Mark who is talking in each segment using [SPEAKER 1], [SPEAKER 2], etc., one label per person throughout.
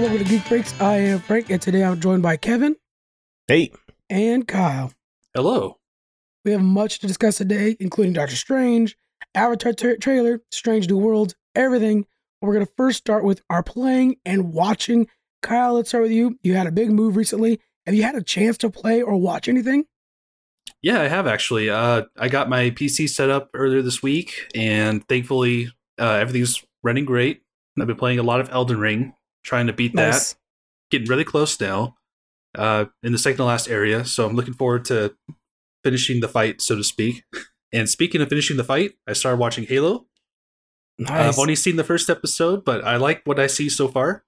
[SPEAKER 1] all, welcome to Geek Freaks. I am Frank, and today I'm joined by Kevin
[SPEAKER 2] Hey,
[SPEAKER 1] and Kyle.
[SPEAKER 3] Hello.
[SPEAKER 1] We have much to discuss today, including Doctor Strange, Avatar tra- trailer, Strange New Worlds, everything. We're going to first start with our playing and watching. Kyle, let's start with you. You had a big move recently. Have you had a chance to play or watch anything?
[SPEAKER 3] Yeah, I have actually. Uh, I got my PC set up earlier this week, and thankfully, uh, everything's running great. I've been playing a lot of Elden Ring, trying to beat
[SPEAKER 1] Nice.
[SPEAKER 3] that. Getting really close now, uh, in the second to last area. So I'm looking forward to finishing the fight, so to speak. And speaking of finishing the fight, I started watching Halo.
[SPEAKER 1] Nice.
[SPEAKER 3] I've only seen the first episode, but I like what I see so far.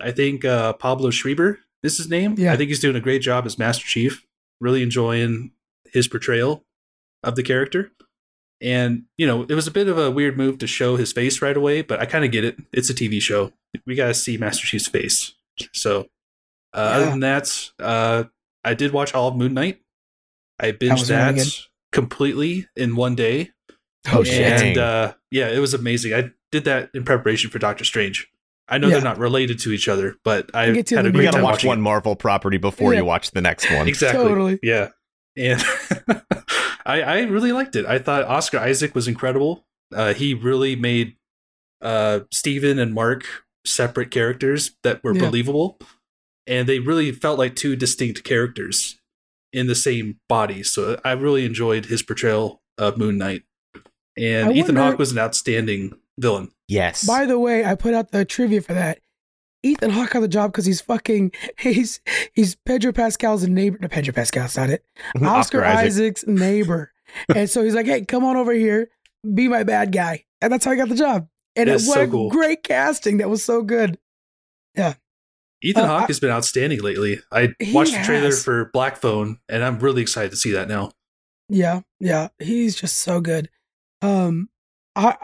[SPEAKER 3] I think uh, Pablo Schreiber is his name.
[SPEAKER 1] Yeah.
[SPEAKER 3] I think he's doing a great job as Master Chief. Really enjoying his portrayal of the character. And, you know, it was a bit of a weird move to show his face right away, but I kind of get it. It's a TV show. We got to see Master Chief's face. So, uh, other than that, uh, I did watch all of Moon Knight. I binged
[SPEAKER 1] was really
[SPEAKER 3] that,
[SPEAKER 1] good.
[SPEAKER 3] completely in one day.
[SPEAKER 2] Oh, shit.
[SPEAKER 3] And uh, yeah, it was amazing. I did that in preparation for Doctor Strange. I know
[SPEAKER 1] Yeah.
[SPEAKER 3] they're not related to each other, but I
[SPEAKER 1] You
[SPEAKER 3] had a
[SPEAKER 1] the-
[SPEAKER 3] great
[SPEAKER 2] you gotta
[SPEAKER 3] time
[SPEAKER 2] watch
[SPEAKER 3] watching
[SPEAKER 2] one
[SPEAKER 3] it.
[SPEAKER 2] Marvel property before
[SPEAKER 1] Yeah.
[SPEAKER 2] you watch the next one.
[SPEAKER 3] Exactly.
[SPEAKER 1] Totally.
[SPEAKER 3] Yeah. And I, I really liked it. I thought Oscar Isaac was incredible. Uh, he really made uh, Steven and Mark separate characters that were
[SPEAKER 1] Yeah.
[SPEAKER 3] believable. And they really felt like two distinct characters in the same body. So I really enjoyed his portrayal of Moon Knight. And
[SPEAKER 1] I
[SPEAKER 3] Ethan
[SPEAKER 1] wonder-
[SPEAKER 3] Hawke was an outstanding villain.
[SPEAKER 2] Yes.
[SPEAKER 1] By the way, I put out the trivia for that. Ethan Hawke got the job because he's fucking he's he's Pedro Pascal's neighbor. No, Pedro Pascal's not it. Oscar, Isaac's neighbor. and so he's like, "Hey, come on over here, be my bad guy," and that's how I got the job. And it, was
[SPEAKER 3] so cool.
[SPEAKER 1] great casting! That was so good. Yeah.
[SPEAKER 3] Ethan
[SPEAKER 1] Uh,
[SPEAKER 3] Hawke has been outstanding lately. I watched the trailer
[SPEAKER 1] has.
[SPEAKER 3] for Black Phone, and I'm really excited to see that now.
[SPEAKER 1] Yeah, yeah, he's just so good. Um, I-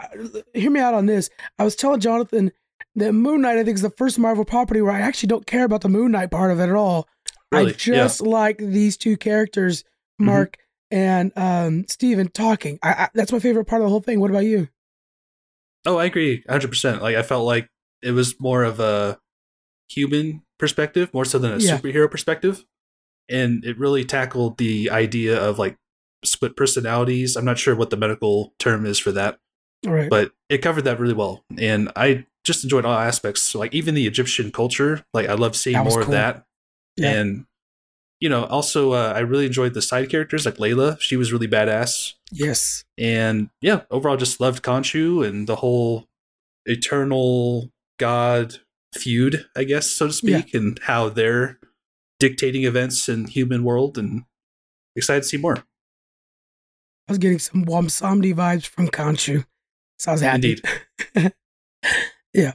[SPEAKER 1] hear me out on this. I was telling Jonathan that Moon Knight, I think, is the first Marvel property where I actually don't care about the Moon Knight part of it at all.
[SPEAKER 3] Really?
[SPEAKER 1] I just like these two characters,
[SPEAKER 3] Mhm.
[SPEAKER 1] Mark and um Steven, talking. I, I, that's my favorite part of the whole thing. What about you?
[SPEAKER 3] Oh, I agree 100%. Like, I felt like it was more of a human perspective, more so than a
[SPEAKER 1] Yeah.
[SPEAKER 3] superhero perspective. And it really tackled the idea of like split personalities. I'm not sure what the medical term is for that,
[SPEAKER 1] right.
[SPEAKER 3] but it covered that really well. And I just enjoyed all aspects. So, like, even the Egyptian culture, like, I love seeing more
[SPEAKER 1] cool.
[SPEAKER 3] of that.
[SPEAKER 1] Yeah.
[SPEAKER 3] And, you know, also, uh, I really enjoyed the side characters, like Layla. She was really badass.
[SPEAKER 1] yes.
[SPEAKER 3] and yeah, overall just loved Khonshu and the whole eternal god feud, I guess, so to speak, and how they're dictating events in human world and excited to see more.
[SPEAKER 1] I was getting some Wamsamdi vibes from Khonshu. So I was happy.
[SPEAKER 3] Indeed.
[SPEAKER 1] yeah.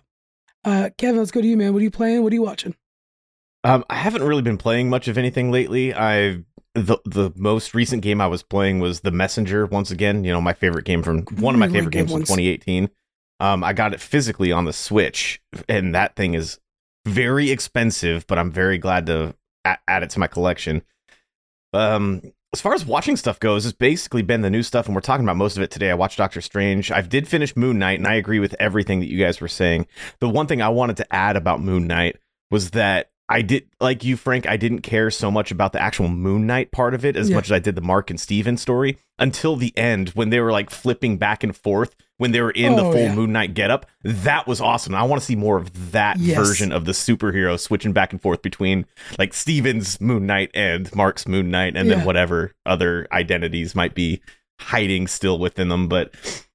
[SPEAKER 1] Uh, Kevin, let's go to you, man. What are you playing? What are you watching?
[SPEAKER 2] Um, I haven't really been playing much of anything lately. I the the most recent game I was playing was The Messenger. Once again, you know my favorite game from one of my
[SPEAKER 1] Really
[SPEAKER 2] favorite games from 2018. Um, I got it physically on the Switch, and that thing is very expensive. But I'm very glad to add it to my collection. Um, as far as watching stuff goes, it's basically been the new stuff, and we're talking about most of it today. I watched Doctor Strange. I did finish Moon Knight, and I agree with everything that you guys were saying. The one thing I wanted to add about Moon Knight was that I did like you, Frank. I didn't care so much about the actual Moon Knight part of it as
[SPEAKER 1] Yeah.
[SPEAKER 2] much as I did the Mark and Steven story until the end when they were like flipping back and forth when they were in the
[SPEAKER 1] Oh,
[SPEAKER 2] full
[SPEAKER 1] yeah.
[SPEAKER 2] Moon Knight getup. That was awesome. I want to see more of that
[SPEAKER 1] Yes.
[SPEAKER 2] version of the superhero switching back and forth between like Steven's Moon Knight and Mark's Moon Knight, and
[SPEAKER 1] Yeah.
[SPEAKER 2] then whatever other identities might be hiding still within them. But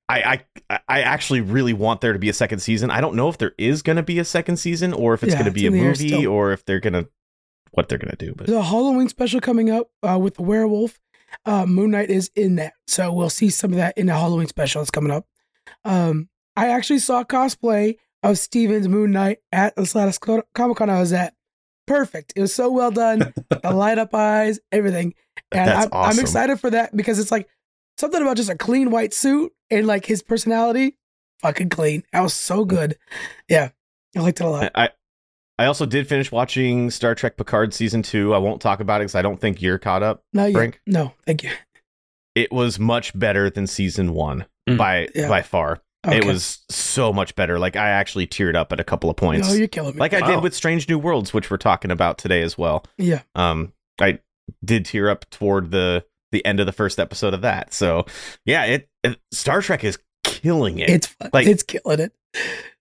[SPEAKER 2] I, I I actually really want there to be a second season. I don't know if there is going to be a second season or if it's
[SPEAKER 1] Yeah,
[SPEAKER 2] going to be a
[SPEAKER 1] the
[SPEAKER 2] movie
[SPEAKER 1] still.
[SPEAKER 2] or if they're going to what they're going to do. But
[SPEAKER 1] There's a Halloween special coming up uh, with the werewolf. Uh, Moon Knight is in that. So we'll see some of that in the Halloween special that's coming up. Um, I actually saw cosplay of Steven's Moon Knight at the Slatus Comic Con I was at. Perfect. It was so well done. the light up eyes, everything. And
[SPEAKER 2] That's
[SPEAKER 1] I'm, I'm excited for that because it's like something about just a clean white suit and like his personality. Fucking clean. That was so good. Yeah. I liked it a lot.
[SPEAKER 2] I I also did finish watching Star Trek Picard season two. I won't talk about it because I don't think you're caught up.
[SPEAKER 1] Not yet.
[SPEAKER 2] Frank?
[SPEAKER 1] No, thank you.
[SPEAKER 2] It was much better than season one
[SPEAKER 3] Mm.
[SPEAKER 2] by
[SPEAKER 1] Yeah.
[SPEAKER 2] by far. It was so much better. Like I actually teared up at a couple of points.
[SPEAKER 1] No, you're killing me.
[SPEAKER 2] like I
[SPEAKER 3] Wow.
[SPEAKER 2] did with Strange New Worlds, which we're talking about today as well.
[SPEAKER 1] yeah.
[SPEAKER 2] Um, I did tear up toward the the end of the first episode of that. So yeah, it, it Star Trek is killing it.
[SPEAKER 1] It's
[SPEAKER 2] like-
[SPEAKER 1] it's killing it.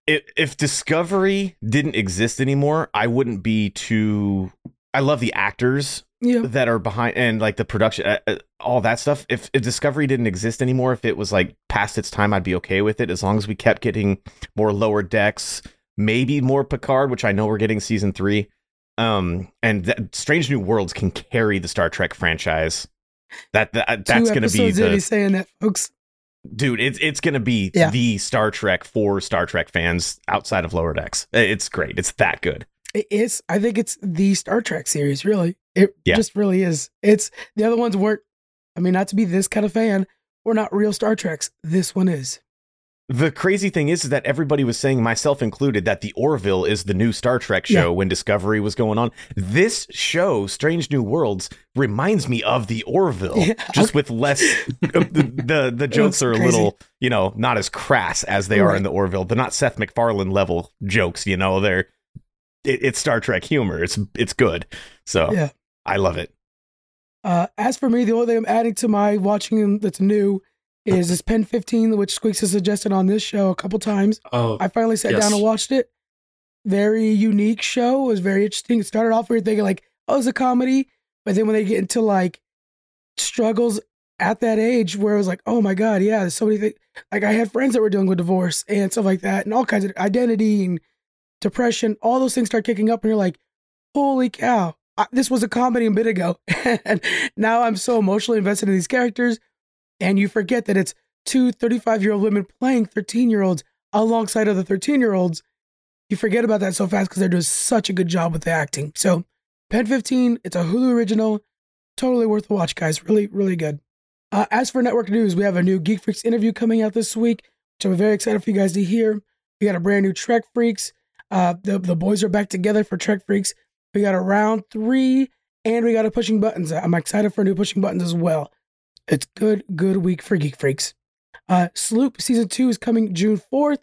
[SPEAKER 2] if, if Discovery didn't exist anymore, I wouldn't be too. I love the actors
[SPEAKER 1] Yeah.
[SPEAKER 2] that are behind and like the production, uh, uh, all that stuff. If if Discovery didn't exist anymore, if it was like past its time, I'd be okay with it as long as we kept getting more lower decks, maybe more Picard, which I know we're getting season three. Um, and that, Strange New Worlds can carry the Star Trek franchise. That, that uh,
[SPEAKER 1] that's
[SPEAKER 2] going to be
[SPEAKER 1] in,
[SPEAKER 2] the
[SPEAKER 1] saying that, folks.
[SPEAKER 2] dude it's it's gonna be
[SPEAKER 1] Yeah.
[SPEAKER 2] the star trek for star trek fans outside of lower decks it's great it's that good
[SPEAKER 1] It is. I think it's the Star Trek series. Really, it
[SPEAKER 2] Yeah.
[SPEAKER 1] just really is. It's the other ones weren't. I mean, not to be this kind of fan, we're not real Star Treks. This one is.
[SPEAKER 2] The crazy thing is, is that everybody was saying myself included that the orville is the new star trek show
[SPEAKER 1] Yeah.
[SPEAKER 2] when discovery was going on this show strange new worlds reminds me of the orville
[SPEAKER 1] Yeah.
[SPEAKER 2] just with less the, the the jokes are a
[SPEAKER 1] crazy.
[SPEAKER 2] little you know not as crass as they are
[SPEAKER 1] Right.
[SPEAKER 2] in the orville they're not seth macfarlane level jokes you know they're it, it's star trek humor it's it's good so
[SPEAKER 1] Yeah.
[SPEAKER 2] i love it
[SPEAKER 1] Uh, as for me, the only thing I'm adding to my watching that's new is this Pen 15, which Squeaks has suggested on this show a couple times.
[SPEAKER 3] Oh,
[SPEAKER 1] I finally sat
[SPEAKER 3] Yes.
[SPEAKER 1] down and watched it. Very unique show. It was very interesting. It started off we were thinking like, oh, it's a comedy, but then when they get into like struggles at that age, where it was like, oh my god, yeah, there's so many things. Like I had friends that were dealing with divorce and stuff like that, and all kinds of identity and depression. All those things start kicking up, and you're like, holy cow, I, this was a comedy a bit ago, and now I'm so emotionally invested in these characters, and you forget that it's two 35 year old women playing 13 year olds alongside other 13 year olds. You forget about that so fast because they're doing such a good job with the acting. So, Pen 15, it's a Hulu original. Totally worth the watch, guys. Really, really good. Uh, as for network news, we have a new Geek Freaks interview coming out this week, which I'm very excited for you guys to hear. We got a brand new Trek Freaks. Uh, the, the boys are back together for Trek Freaks. We got a round three, and we got a Pushing Buttons. I'm excited for a new Pushing Buttons as well. It's good, good week for Geek Freaks. Uh, Sloop season two is coming June 4th.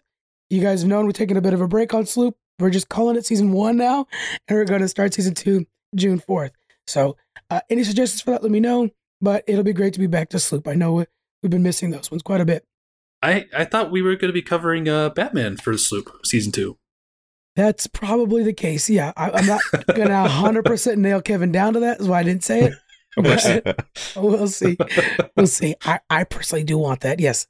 [SPEAKER 1] You guys have known we're taking a bit of a break on Sloop. We're just calling it season one now, and we're going to start season two June 4th. So, uh, any suggestions for that, let me know. But it'll be great to be back to Sloop. I know we- we've been missing those ones quite a bit.
[SPEAKER 3] I I thought we were going to be covering uh, Batman for Sloop season two.
[SPEAKER 1] That's probably the case. Yeah, I, I'm not going to 100% nail Kevin down to that. That's why I didn't say it. But we'll see. We'll see. I, I personally do want that. Yes.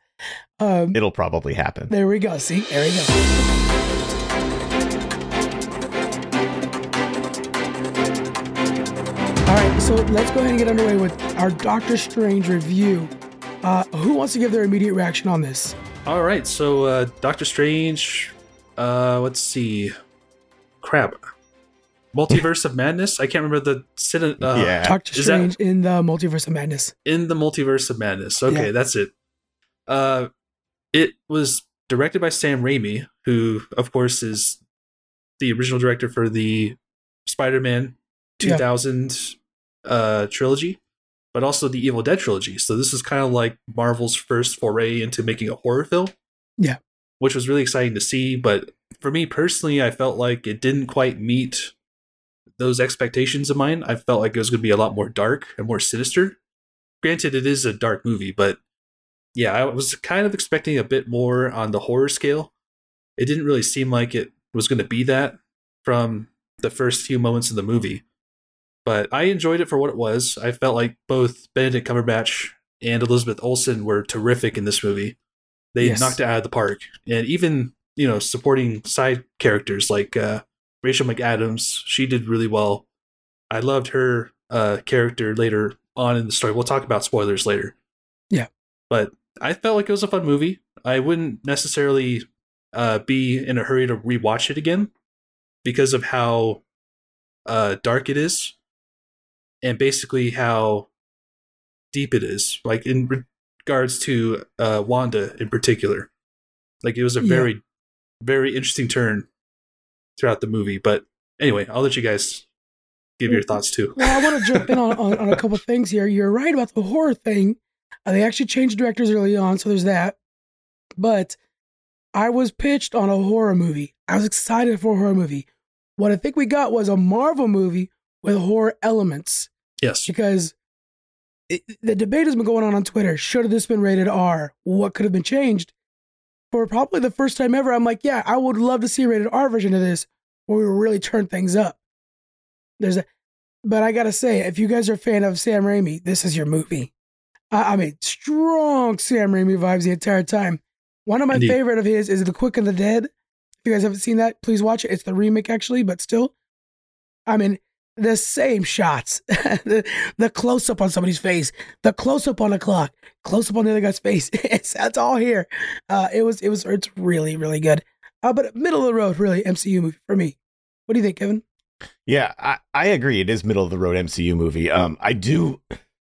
[SPEAKER 1] Um,
[SPEAKER 2] It'll probably happen.
[SPEAKER 1] There we go. See, there we go. All right, so let's go ahead and get underway with our Doctor Strange review. Uh, who wants to give their immediate reaction on this?
[SPEAKER 3] All right, so uh, Doctor Strange. Uh, let's see. Crap. Multiverse of Madness. I can't remember the cine- uh,
[SPEAKER 2] yeah.
[SPEAKER 1] Doctor
[SPEAKER 3] is that-
[SPEAKER 1] Strange in the Multiverse of Madness.
[SPEAKER 3] in the Multiverse of Madness. Okay,
[SPEAKER 1] Yeah.
[SPEAKER 3] that's it. Uh, it was directed by Sam Raimi, who, of course, is the original director for the Spider-Man
[SPEAKER 1] Yeah.
[SPEAKER 3] 2000 uh, trilogy, but also the Evil Dead trilogy. So this is kind of like Marvel's first foray into making a horror film.
[SPEAKER 1] Yeah.
[SPEAKER 3] which was really exciting to see. But for me personally, I felt like it didn't quite meet those expectations of mine. I felt like it was going to be a lot more dark and more sinister. Granted, it is a dark movie, but yeah, I was kind of expecting a bit more on the horror scale. It didn't really seem like it was going to be that from the first few moments of the movie. But I enjoyed it for what it was. I felt like both Benedict Cumberbatch and Elizabeth Olsen were terrific in this movie. They
[SPEAKER 1] Yes.
[SPEAKER 3] knocked it out of the park. And even, you know, supporting side characters like uh, Rachel McAdams, she did really well. I loved her uh, character later on in the story. We'll talk about spoilers later.
[SPEAKER 1] Yeah.
[SPEAKER 3] But I felt like it was a fun movie. I wouldn't necessarily uh, be in a hurry to rewatch it again because of how uh, dark it is and basically how deep it is. Like in regards to uh, Wanda in particular. Like it was a
[SPEAKER 1] Yeah.
[SPEAKER 3] very, very interesting turn throughout the movie. But anyway, I'll let you guys give your thoughts too.
[SPEAKER 1] Well, I want to jump in on, on, on a couple things here. You're right about the horror thing. Uh, they actually changed directors early on, so there's that. But I was pitched on a horror movie. I was excited for a horror movie. What I think we got was a Marvel movie with horror elements
[SPEAKER 3] Yes.
[SPEAKER 1] because it, the debate has been going on on Twitter. Should have this been rated R? What could have been changed? For probably the first time ever, I'm like, yeah, I would love to see a rated R version of this where we really turn things up. There's a, but I gotta say, if you guys are a fan of Sam Raimi, this is your movie. I, I mean, strong Sam Raimi vibes the entire time. One of my
[SPEAKER 3] Indeed.
[SPEAKER 1] favorite of his is The Quick and the Dead. If you guys haven't seen that, please watch it. It's the remake actually, but still, I mean, the same shots, the, the close up on somebody's face, the close up on the clock, close up on the other guy's face. It's that's all here. Uh, it was it was it's really really good. Uh, but middle of the road, really MCU movie for me. What do you think, Kevin?
[SPEAKER 2] Yeah, I, I agree. It is middle of the road MCU movie. Um, I do,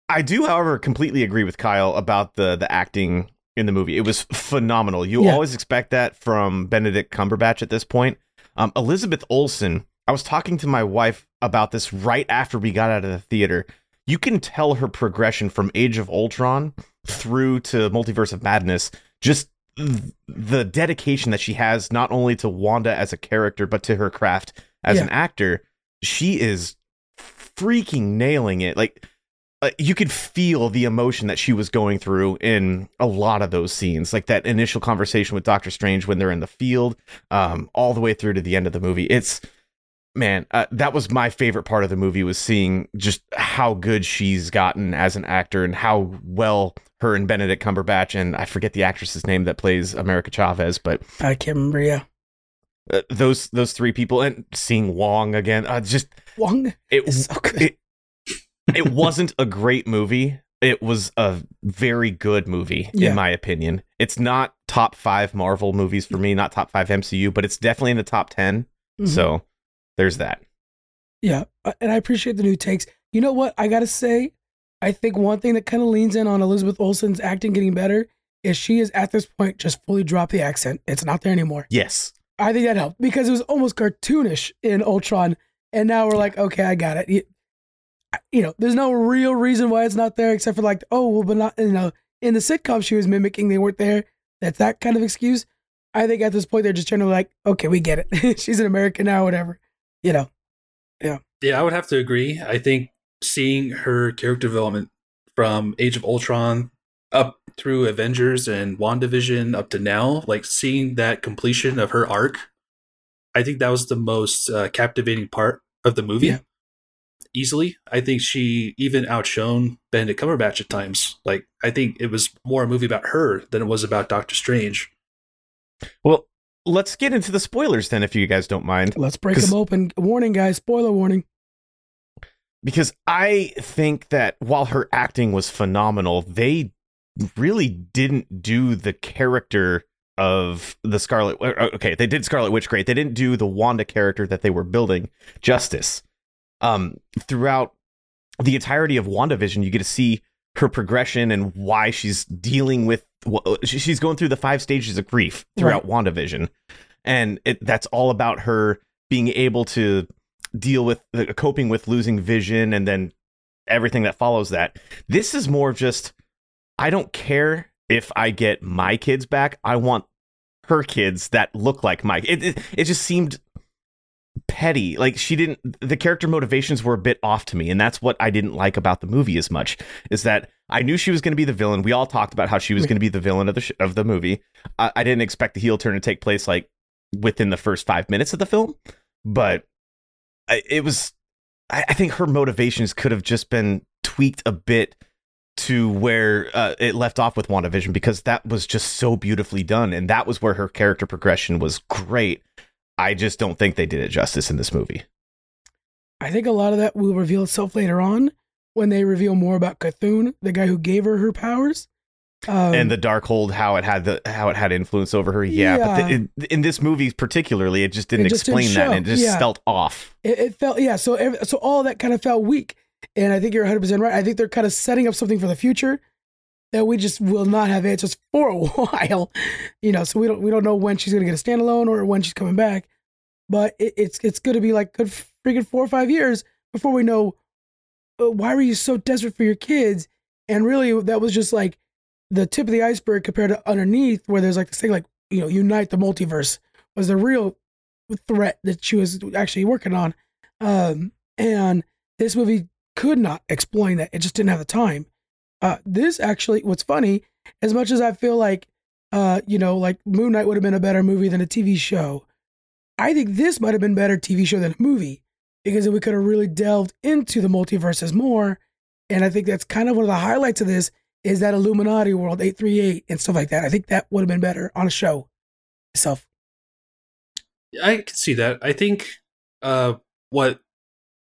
[SPEAKER 2] I do, however, completely agree with Kyle about the the acting in the movie. It was phenomenal. You
[SPEAKER 1] Yeah.
[SPEAKER 2] always expect that from Benedict Cumberbatch at this point. Um, Elizabeth Olsen. I was talking to my wife about this right after we got out of the theater. You can tell her progression from Age of Ultron through to Multiverse of Madness. Just th- the dedication that she has, not only to Wanda as a character, but to her craft as
[SPEAKER 1] Yeah.
[SPEAKER 2] an actor. She is freaking nailing it. Like uh, you could feel the emotion that she was going through in a lot of those scenes, like that initial conversation with Doctor Strange when they're in the field, um, all the way through to the end of the movie. It's man, uh, that was my favorite part of the movie was seeing just how good she's gotten as an actor and how well her and Benedict Cumberbatch and I forget the actress's name that plays America Chavez, but
[SPEAKER 1] I can't remember. Yeah,
[SPEAKER 2] uh, those those three people and seeing Wong again, uh, just
[SPEAKER 1] Wong
[SPEAKER 2] it
[SPEAKER 1] so good.
[SPEAKER 2] it, it wasn't a great movie. It was a very good movie,
[SPEAKER 1] Yeah.
[SPEAKER 2] in my opinion. It's not top five Marvel movies for me, not top five MCU, but it's definitely in the top 10.
[SPEAKER 1] Mhm.
[SPEAKER 2] So there's that.
[SPEAKER 1] Yeah, uh, and I appreciate the new takes. You know what? I gotta say, I think one thing that kind of leans in on Elizabeth Olsen's acting getting better is she is at this point just fully dropped the accent. It's not there anymore.
[SPEAKER 2] Yes.
[SPEAKER 1] I think that helped because it was almost cartoonish in Ultron, and now we're like, okay, I got it. You, you know, there's no real reason why it's not there except for like, oh, well, but not you know, in the sitcom she was mimicking, they weren't there. That's that kind of excuse. I think at this point they're just trying to like, okay, we get it. She's an American now, whatever. You know,
[SPEAKER 3] Yeah, yeah, I would have to agree. I think seeing her character development from Age of Ultron up through Avengers and WandaVision up to now, like seeing that completion of her arc, I think that was the most uh, captivating part of the movie.
[SPEAKER 1] Yeah.
[SPEAKER 3] Easily, I think she even outshone Benedict Cumberbatch at times. Like, I think it was more a movie about her than it was about Doctor Strange.
[SPEAKER 2] Well, let's get into the spoilers then, if you guys don't mind.
[SPEAKER 1] let's break them open. Warning, guys. Spoiler warning.
[SPEAKER 2] Because I think that while her acting was phenomenal, they really didn't do the character of the Scarlet. uh, Okay, they did Scarlet Witch great. They didn't do the Wanda character that they were building justice. Um, throughout the entirety of WandaVision, you get to see her progression and why she's dealing with. She's going through the five stages of grief throughout WandaVision, and it, that's all about her being able to deal with the coping with losing vision and then everything that follows that. This is more of just I don't care if I get my kids back. I want her kids that look like Mike. It, it it just seemed petty. Like she didn't the character motivations were a bit off to me and that's what I didn't like about the movie as much is that I knew she was going to be the villain. We all talked about how she was going to be the villain of the sh- of the movie. I, I didn't expect the heel turn to take place like within the first 5 minutes of the film, but I, it was I, I think her motivations could have just been tweaked a bit to where uh, it left off with WandaVision because that was just so beautifully done and that was where her character progression was great. I just don't think they did it justice in this movie.
[SPEAKER 1] I think a lot of that will reveal itself later on when they reveal more about Cthulhu, the guy who gave her her powers. Um,
[SPEAKER 2] and the Darkhold, how it had the how it had influence over her, yeah. But the, in, in this movie particularly, it just didn't
[SPEAKER 1] It just didn't
[SPEAKER 2] explain that. And it just
[SPEAKER 1] yeah.
[SPEAKER 2] felt off.
[SPEAKER 1] it, it felt yeah. So so all that kind of felt weak, and I think you're 100 percent right. I think they're kind of setting up something for the future that we just will not have answers for a while. You know, so we don't we don't know when she's gonna get a standalone or when she's coming back. But it, it's it's to be like good freaking four or five years before we know uh, why were you so desperate for your kids? And really, that was just like the tip of the iceberg compared to underneath, where there's like this thing like, you know unite the multiverse was the real threat that she was actually working on. Um, and this movie could not explain that. It just didn't have the time. Uh, this actually, what's funny, as much as I feel like, uh, you know, like Moon Knight would have been a better movie than a TV show, I think this might have been better TV show than a movie because we could have really delved into the multiverses more. And I think that's kind of one of the highlights of this is that Illuminati world 838 and stuff like that. I think that would have been better on a show itself.
[SPEAKER 3] I can see that. I think uh, what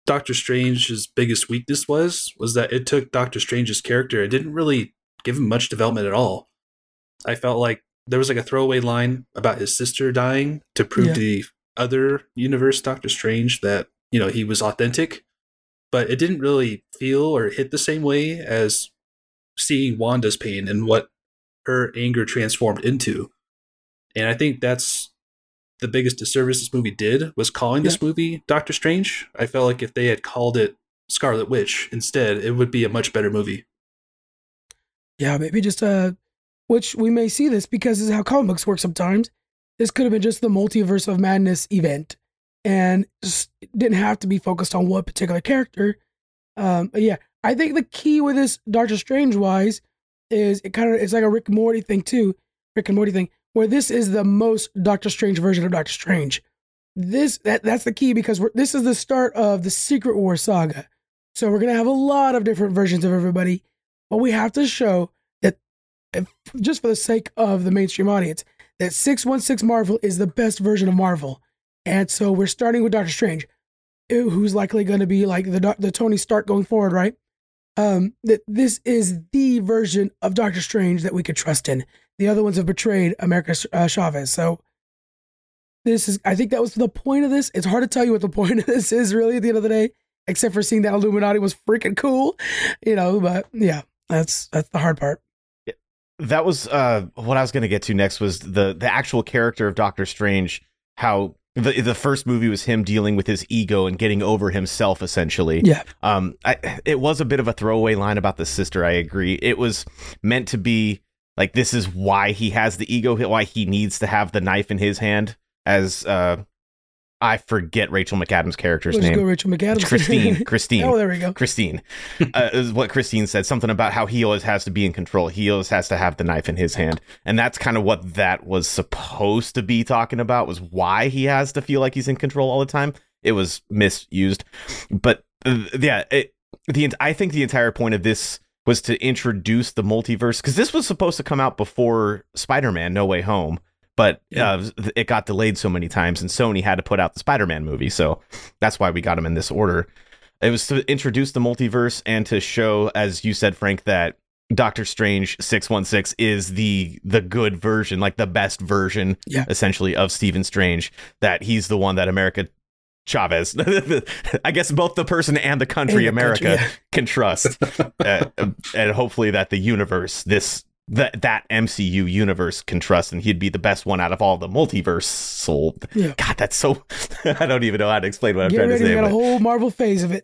[SPEAKER 3] Doctor Strange's biggest weakness was was that it took Doctor Strange's character. It didn't really give him much development at all. I felt like there was like a throwaway line about his sister dying to prove
[SPEAKER 1] Yeah.
[SPEAKER 3] to the other universe Doctor Strange that you know he was authentic, but it didn't really feel or hit the same way as seeing Wanda's pain and what her anger transformed into. And I think that's the biggest disservice this movie did was calling this movie Doctor Strange. I felt like if they had called it Scarlet Witch instead, it would be a much better movie.
[SPEAKER 1] Yeah, maybe just uh, which we may see this because this is how comic books work sometimes. This could have been just the multiverse of madness event, and just didn't have to be focused on one particular character. Um, but yeah, I think the key with this Doctor Strange wise is it kind of it's like a Rick and Morty thing too, Rick and Morty thing, where this is the most Doctor Strange version of Doctor Strange. This that that's the key because this is the start of the Secret War saga, so we're gonna have a lot of different versions of everybody but we have to show that, just for the sake of the mainstream audience, that 616 Marvel is the best version of Marvel. And so we're starting with Doctor Strange, who's likely going to be like the, the Tony Stark going forward, right? Um, that this is the version of Doctor Strange that we could trust in. The other ones have betrayed America uh, Chavez. So this is, I think that was the point of this. It's hard to tell you what the point of this is really at the end of the day, except for seeing that Illuminati was freaking cool, you know. But yeah, that's that's the hard part.
[SPEAKER 2] that was uh what I was going to get to next was the the actual character of Doctor Strange how the the first movie was him dealing with his ego and getting over himself essentially.
[SPEAKER 1] Yeah.
[SPEAKER 2] Um I it was a bit of a throwaway line about the sister, I agree. It was meant to be like this is why he has the ego, why he needs to have the knife in his hand as uh I forget Rachel McAdams' character's name.
[SPEAKER 1] go Rachel McAdams.
[SPEAKER 2] Christine. Christine.
[SPEAKER 1] oh, there we go.
[SPEAKER 2] Christine uh, is what Christine said. Something about how he always has to be in control. He always has to have the knife in his hand, and that's kind of what that was supposed to be talking about. Was why he has to feel like he's in control all the time. It was misused, but uh, yeah, it, the I think the entire point of this was to introduce the multiverse because this was supposed to come out before Spider-Man: No Way Home. But
[SPEAKER 3] Yeah.
[SPEAKER 2] uh, it got delayed so many times, and Sony had to put out the Spider-Man movie, so that's why we got them in this order. It was to introduce the multiverse and to show, as you said, Frank, that Doctor Strange six one six is the the good version, like the best version,
[SPEAKER 1] Yeah.
[SPEAKER 2] essentially of Stephen Strange. That he's the one that America Chavez, I guess both the person and the country,
[SPEAKER 1] the
[SPEAKER 2] America,
[SPEAKER 1] country, yeah.
[SPEAKER 2] can trust, uh, and hopefully that the universe, this that that MCU universe can trust, and he'd be the best one out of all the multiverse. So,
[SPEAKER 1] Yeah.
[SPEAKER 2] God, that's so. I don't even know how to explain what I'm trying
[SPEAKER 1] ready,
[SPEAKER 2] to
[SPEAKER 1] we
[SPEAKER 2] say.
[SPEAKER 1] got a whole Marvel phase of it.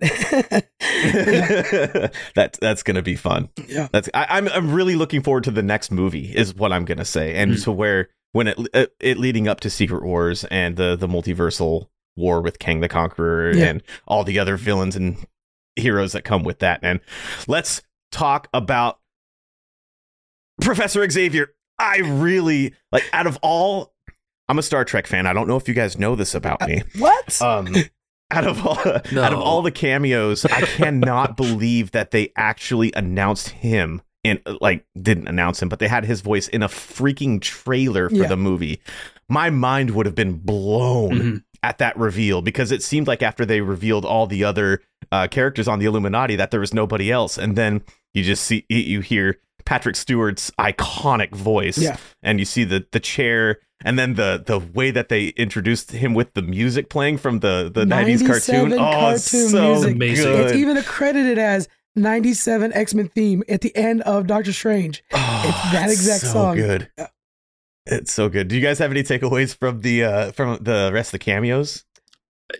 [SPEAKER 1] yeah.
[SPEAKER 2] that's gonna be fun.
[SPEAKER 1] Yeah.
[SPEAKER 2] That's I, I'm I'm really looking forward to the next movie is what I'm gonna say, and
[SPEAKER 3] Hmm.
[SPEAKER 2] to where when it it leading up to Secret Wars and the the multiversal war with Kang the Conqueror
[SPEAKER 1] Yeah.
[SPEAKER 2] and all the other villains and heroes that come with that. And let's talk about Professor Xavier. I really like out of all. I'm a Star Trek fan. I don't know if you guys know this about me.
[SPEAKER 1] what?
[SPEAKER 2] Um, out of all out of all the cameos, I cannot believe that they actually announced him and like didn't announce him, but they had his voice in a freaking trailer for
[SPEAKER 1] Yeah.
[SPEAKER 2] the movie. My mind would have been blown
[SPEAKER 3] Mhm.
[SPEAKER 2] At that reveal because it seemed like after they revealed all the other uh, characters on the Illuminati that there was nobody else, and then you just see you hear Patrick Stewart's iconic voice,
[SPEAKER 1] Yeah.
[SPEAKER 2] and you see the the chair, and then the the way that they introduced him with the music playing from the the nineties
[SPEAKER 1] 97
[SPEAKER 2] cartoon. Oh, it's
[SPEAKER 1] cartoon
[SPEAKER 2] so
[SPEAKER 1] music.
[SPEAKER 3] Amazing.
[SPEAKER 2] good.
[SPEAKER 1] It's even accredited as 97 X Men theme at the end of Doctor Strange.
[SPEAKER 2] Oh,
[SPEAKER 1] It's that exact
[SPEAKER 2] so
[SPEAKER 1] song.
[SPEAKER 2] Good.
[SPEAKER 1] Yeah.
[SPEAKER 2] It's so good. Do you guys have any takeaways from the uh from the rest of the cameos?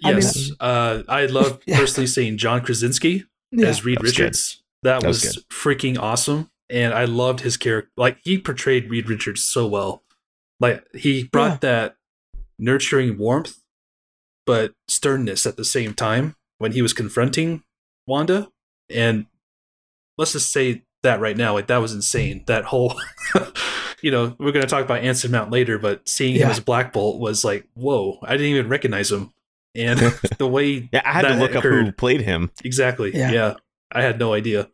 [SPEAKER 1] I mean-
[SPEAKER 3] Yes, uh, I love
[SPEAKER 1] Yeah.
[SPEAKER 3] personally seeing John Krasinski
[SPEAKER 1] Yeah.
[SPEAKER 3] as Reed
[SPEAKER 2] That was good.
[SPEAKER 3] Richards. That,
[SPEAKER 2] That was
[SPEAKER 3] was, freaking awesome, and I loved his character. Like he portrayed Reed Richards so well. Like he brought that nurturing warmth, but sternness at the same time when he was confronting Wanda. And let's just say that right now, like that was insane. That whole, you know, we're going to talk about Anson Mount later, but seeing him as Black Bolt was like, whoa! I didn't even recognize him, and the way
[SPEAKER 2] Yeah, I had to
[SPEAKER 3] that
[SPEAKER 2] look up who played him.
[SPEAKER 3] exactly.
[SPEAKER 1] Yeah.
[SPEAKER 3] Yeah. I had no idea,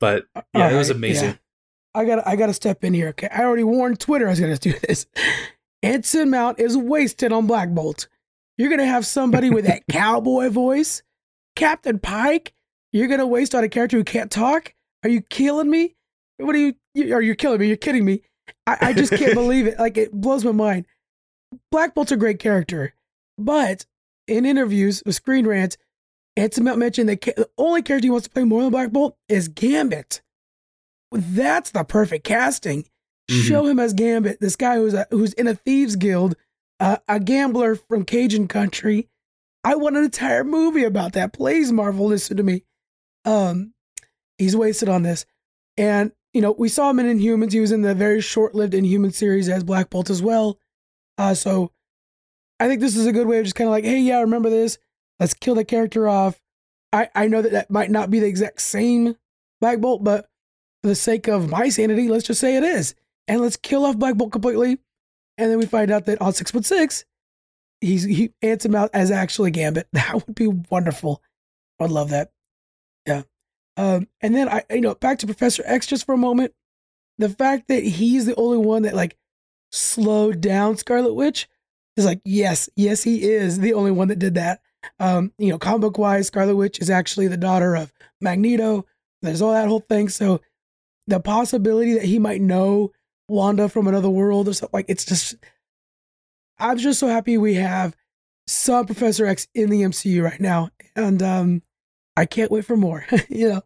[SPEAKER 3] but yeah, it was amazing.
[SPEAKER 1] yeah. I got I got to step in here. Okay, I already warned Twitter I was going to do this. Anson Mount is wasted on Black Bolt. You're going to have somebody with that cowboy voice, Captain Pike. You're going to waste on a character who can't talk. Are you killing me? What are you? you are you killing me? You're kidding me. I, I just can't believe it. Like it blows my mind. Black Bolt's a great character, but in interviews with Screen Rant, Anson Mount mentioned that the only character he wants to play more than Black Bolt is Gambit. That's the perfect casting.
[SPEAKER 3] Mhm.
[SPEAKER 1] Show him as Gambit, this guy who's a, who's in a thieves guild, uh, a gambler from Cajun country. I want an entire movie about that. Please, Marvel, listen to me. Um, he's wasted on this, and you know we saw him in Inhumans. He was in the very short-lived Inhuman series as Black Bolt as well. Uh, so I think this is a good way of just kind of like, hey, yeah, remember this? Let's kill the character off. I I know that that might not be the exact same Black Bolt, but for the sake of my sanity, let's just say it is. And let's kill off Black Bolt completely. And then we find out that on six foot six, he's he Anson Mount as actually Gambit. That would be wonderful. I'd love that. Yeah. Um, and then I you know, back to Professor X just for a moment. The fact that he's the only one that like slowed down Scarlet Witch is like, yes, yes, he is the only one that did that. Um, you know, comic book wise, Scarlet Witch is actually the daughter of Magneto. There's all that whole thing. So the possibility that he might know Wanda from another world or something like it's just I'm just so happy we have some Professor X in the MCU right now. And um I can't wait for more. you know.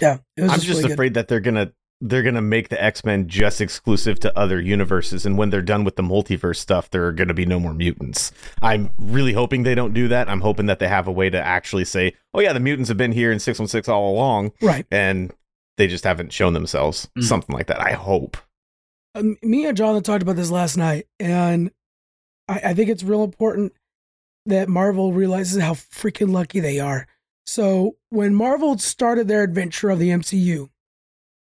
[SPEAKER 1] Yeah. It was
[SPEAKER 2] I'm
[SPEAKER 1] just,
[SPEAKER 2] just
[SPEAKER 1] really good.
[SPEAKER 2] afraid that they're gonna they're gonna make the X Men just exclusive to other universes, and when they're done with the multiverse stuff, there are gonna be no more mutants. I'm really hoping they don't do that. I'm hoping that they have a way to actually say, "Oh yeah, the mutants have been here in six one six all along,"
[SPEAKER 1] Right.
[SPEAKER 2] and they just haven't shown themselves.
[SPEAKER 3] Mhm.
[SPEAKER 2] Something like that. I hope.
[SPEAKER 1] um, me and Jonathan talked about this last night, and I, I think it's real important that Marvel realizes how freaking lucky they are. So when Marvel started their adventure of the MCU,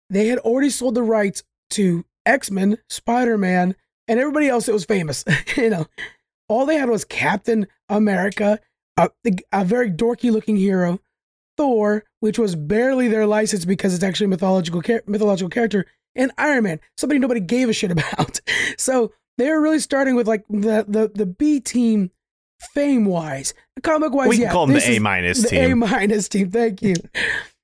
[SPEAKER 1] they had already sold the rights to X Men, Spider Man, and everybody else that was famous. you know, all they had was Captain America, a, a very dorky looking hero, Thor, which was barely their license because it's actually a mythological mythological character, and Iron Man, somebody nobody gave a shit about. So they were really starting with like the the the B team, fame wise, comic wise.
[SPEAKER 2] we can
[SPEAKER 1] yeah,
[SPEAKER 2] call them the A minus
[SPEAKER 1] the A minus team. Thank you.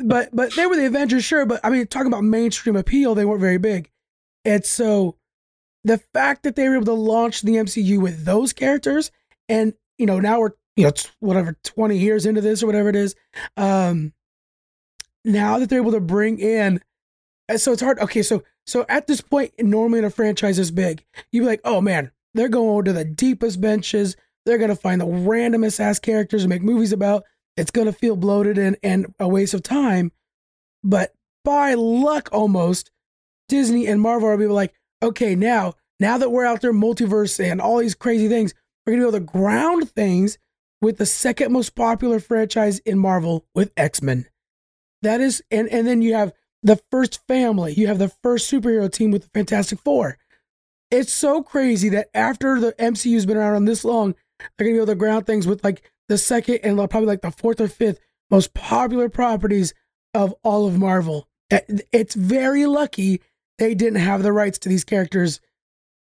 [SPEAKER 1] but but they were the Avengers, sure. But I mean, talking about mainstream appeal, they weren't very big. And so the fact that they were able to launch the MCU with those characters, and you know now we're you know whatever twenty years into this or whatever it is, um, now that they're able to bring in, so it's hard. Okay, so so at this point, normally in a franchise this big, you'd be like, oh man, they're going to the deepest benches. They're gonna find the randomest ass characters to make movies about. It's gonna feel bloated and and a waste of time. But by luck, almost Disney and Marvel are be like, okay, now now that we're out there multiverse and all these crazy things, we're gonna be able to ground things with the second most popular franchise in Marvel with X Men. That is, and and then you have the first family. You have the first superhero team with the Fantastic Four. It's so crazy that after the MCU's been around this long, they're gonna be able to ground things with like the second and probably like the fourth or fifth most popular properties of all of Marvel. It's very lucky they didn't have the rights to these characters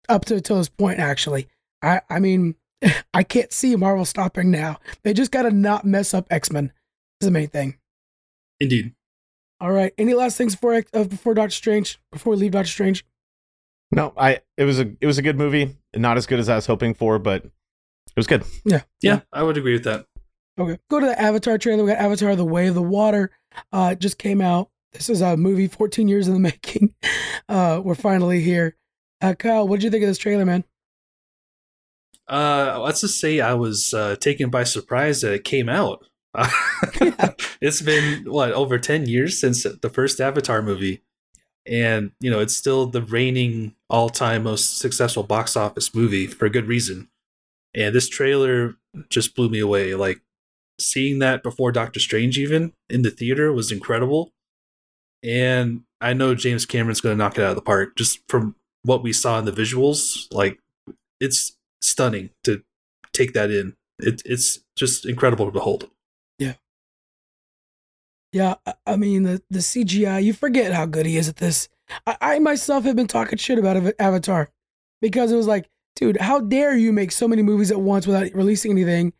[SPEAKER 1] up to, to this point. Actually, I I mean, I can't see Marvel stopping now. They just gotta not mess up X Men. Is the main thing.
[SPEAKER 3] Indeed.
[SPEAKER 1] All right. Any last things before uh, before Doctor Strange? Before we leave Doctor Strange?
[SPEAKER 2] No, I it was a it was a good movie. Not as good as I was hoping for, but it was good.
[SPEAKER 1] Yeah.
[SPEAKER 3] Yeah, I would agree with that.
[SPEAKER 1] Okay. Go to the Avatar trailer. We got Avatar: The Way of the Water. Uh, it just came out. This is a movie 14 years in the making. Uh, we're finally here. Uh, Kyle, what did you think of this trailer, man?
[SPEAKER 3] Uh, let's just say I was uh, taken by surprise that it came out. it's been what over ten years since the first Avatar movie, and you know it's still the reigning all-time most successful box office movie for a good reason. And this trailer just blew me away. Like seeing that before Doctor Strange even in the theater was incredible. And I know James Cameron's going to knock it out of the park just from what we saw in the visuals. Like it's stunning to take that in. It, it's just incredible to behold.
[SPEAKER 1] Yeah. Yeah, I mean the the CGI. You forget how good he is at this. I, I myself have been talking shit about Avatar because it was like, dude, how dare you make so many movies at once without releasing anything?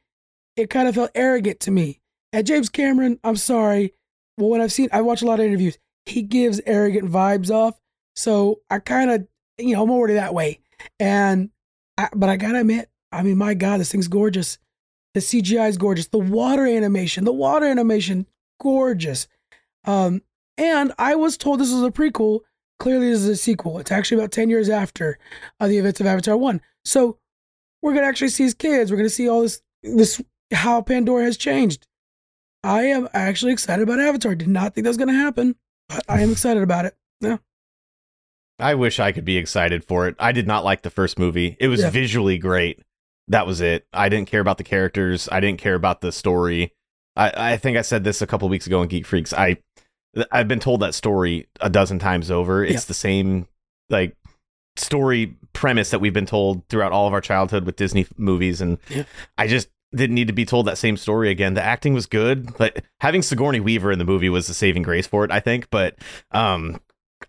[SPEAKER 1] It kind of felt arrogant to me. At James Cameron, I'm sorry. Well, what I've seen, I watch a lot of interviews. He gives arrogant vibes off, so I kind of, you know, I'm already that way. And, I, but I gotta admit, I mean, my God, this thing's gorgeous. The CGI is gorgeous. The water animation, the water animation, gorgeous. Um, and I was told this was a prequel. Clearly, this is a sequel. It's actually about 10 years after uh, the events of Avatar 1. So we're going to actually see his kids. We're going to see all this, this, how Pandora has changed. I am actually excited about Avatar. Did not think that was going to happen, but I am excited about it. Yeah.
[SPEAKER 2] I wish I could be excited for it. I did not like the first movie. It was yeah. visually great. That was it. I didn't care about the characters. I didn't care about the story. I, I think I said this a couple weeks ago in Geek Freaks. I I've been told that story a dozen times over. It's yeah. the same like story premise that we've been told throughout all of our childhood with Disney movies, and yeah. I just didn't need to be told that same story again. The acting was good, but having Sigourney Weaver in the movie was the saving grace for it, I think. But um,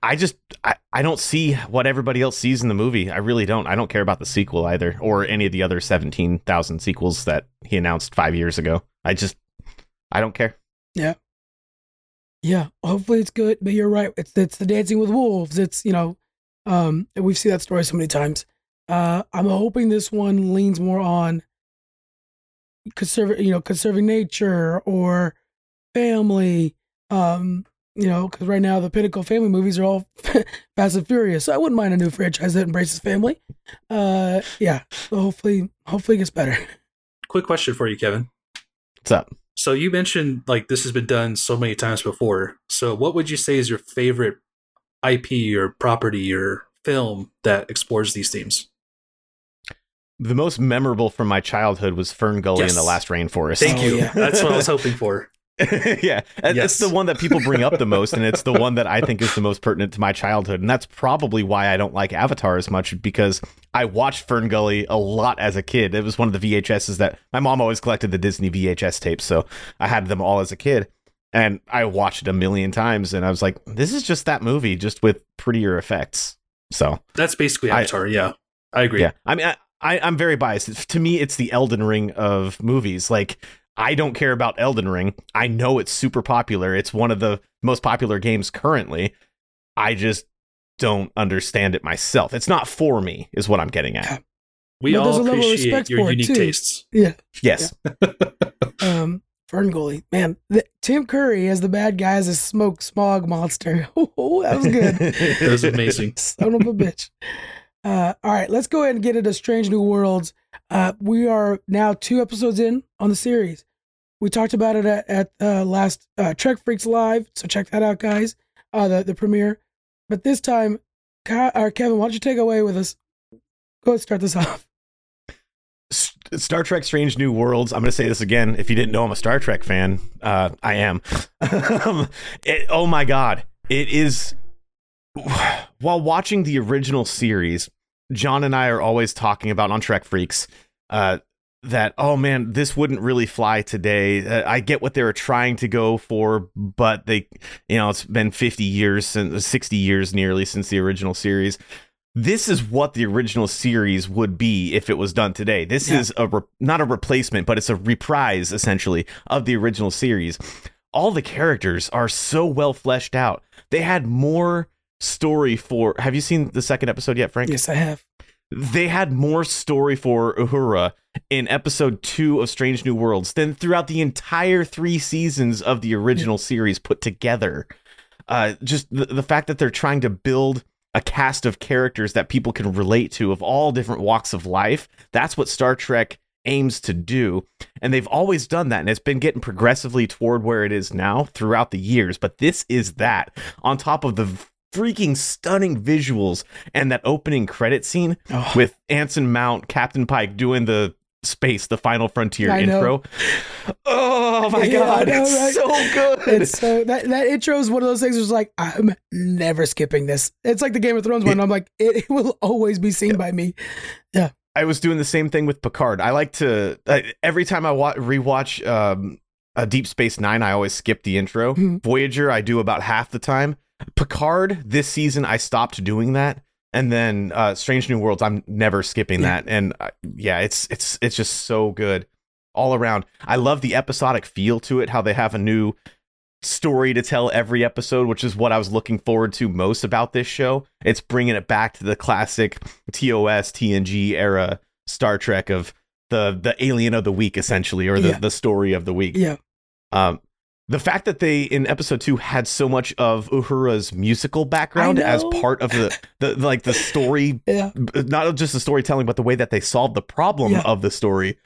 [SPEAKER 2] I just I, I don't see what everybody else sees in the movie. I really don't. I don't care about the sequel either, or any of the other seventeen thousand sequels that he announced five years ago. I just I don't care.
[SPEAKER 1] Yeah. Yeah. Hopefully it's good. But you're right. It's it's the dancing with wolves. It's, you know, um, we've seen that story so many times. Uh, I'm hoping this one leans more on conserving, you know, conserving nature or family. Um, you know, because right now the pinnacle family movies are all Fast and Furious. So I wouldn't mind a new franchise that embraces family. Uh, yeah. So hopefully, hopefully it gets better.
[SPEAKER 3] Quick question for you, Kevin.
[SPEAKER 2] What's up?
[SPEAKER 3] So you mentioned like this has been done so many times before. So what would you say is your favorite IP or property or film that explores these themes?
[SPEAKER 2] The most memorable from my childhood was Fern Gully yes. in the Last Rainforest.
[SPEAKER 3] Thank oh, you. Yeah. That's what I was hoping for.
[SPEAKER 2] yeah, yes. it's the one that people bring up the most, and it's the one that I think is the most pertinent to my childhood, and that's probably why I don't like Avatar as much because I watched Fern Gully a lot as a kid. It was one of the VHSs that my mom always collected the Disney VHS tapes, so I had them all as a kid, and I watched it a million times, and I was like, this is just that movie, just with prettier effects. So
[SPEAKER 3] that's basically Avatar. I, yeah, I agree.
[SPEAKER 2] Yeah, I mean. I, I, I'm very biased. To me, it's the Elden Ring of movies. Like I don't care about Elden Ring. I know it's super popular. It's one of the most popular games currently. I just don't understand it myself. It's not for me, is what I'm getting at.
[SPEAKER 3] We but all appreciate your unique tastes.
[SPEAKER 1] Yeah.
[SPEAKER 2] Yes.
[SPEAKER 1] Yeah. um, Fern Gully, man, the, Tim Curry as the bad guy as a smoke smog monster. Oh, that was good.
[SPEAKER 3] that was amazing.
[SPEAKER 1] Son of a bitch. Uh, all right, let's go ahead and get into Strange New Worlds. Uh, we are now two episodes in on the series. We talked about it at, at uh, last uh, Trek Freaks Live, so check that out, guys. Uh, the the premiere. But this time, uh, Kevin, why don't you take away with us? Go ahead, start this off.
[SPEAKER 2] Star Trek Strange New Worlds. I'm going to say this again. If you didn't know I'm a Star Trek fan, uh, I am. It, oh my God. It is. While watching the original series, John and I are always talking about on Trek Freaks uh, that oh man this wouldn't really fly today. Uh, i get what they were trying to go for but they you know it's been 50 years since 60 years nearly since the original series. This is what the original series would be if it was done today. This yeah. is a re- not a replacement but it's a reprise essentially of the original series. All the characters are so well fleshed out. They had more story for have you seen the second episode yet frank?
[SPEAKER 1] Yes i have
[SPEAKER 2] they had more story for Uhura in episode two of Strange New Worlds than throughout the entire three seasons of the original yeah. series put together. Uh, just the, the fact that they're trying to build a cast of characters that people can relate to of all different walks of life. That's what Star Trek aims to do. And they've always done that. And it's been getting progressively toward where it is now throughout the years. But this is that on top of the freaking stunning visuals and that opening credit scene
[SPEAKER 1] Oh,
[SPEAKER 2] with Anson Mount, Captain Pike doing the space, the Final Frontier
[SPEAKER 1] I know.
[SPEAKER 2] intro. Oh my
[SPEAKER 1] Yeah,
[SPEAKER 2] god,
[SPEAKER 1] know,
[SPEAKER 2] it's
[SPEAKER 1] right?
[SPEAKER 2] so good.
[SPEAKER 1] it's so that that intro is one of those things. Where it's like I'm never skipping this. It's like the Game of Thrones one. I'm like it, it will always be seen by me. Yeah.
[SPEAKER 2] I was doing the same thing with Picard. I like to every time I wa- rewatch um, a Deep Space Nine, I always skip the intro.
[SPEAKER 1] Mhm.
[SPEAKER 2] Voyager, I do about half the time. Picard, this season, I stopped doing that, and then uh, Strange New Worlds, I'm never skipping that. And uh, yeah, it's it's it's just so good all around. I love the episodic feel to it. How they have a new story to tell every episode, which is what I was looking forward to most about this show. It's bringing it back to the classic TOS TNG era Star Trek of the the alien of the week essentially or the,
[SPEAKER 1] Yeah.
[SPEAKER 2] the story of the week.
[SPEAKER 1] Yeah,
[SPEAKER 2] Um the fact that they in episode 2 had so much of Uhura's musical background as part of the the like the story
[SPEAKER 1] yeah,
[SPEAKER 2] not just the storytelling, but the way that they solved the problem
[SPEAKER 1] Yeah.
[SPEAKER 2] of the story,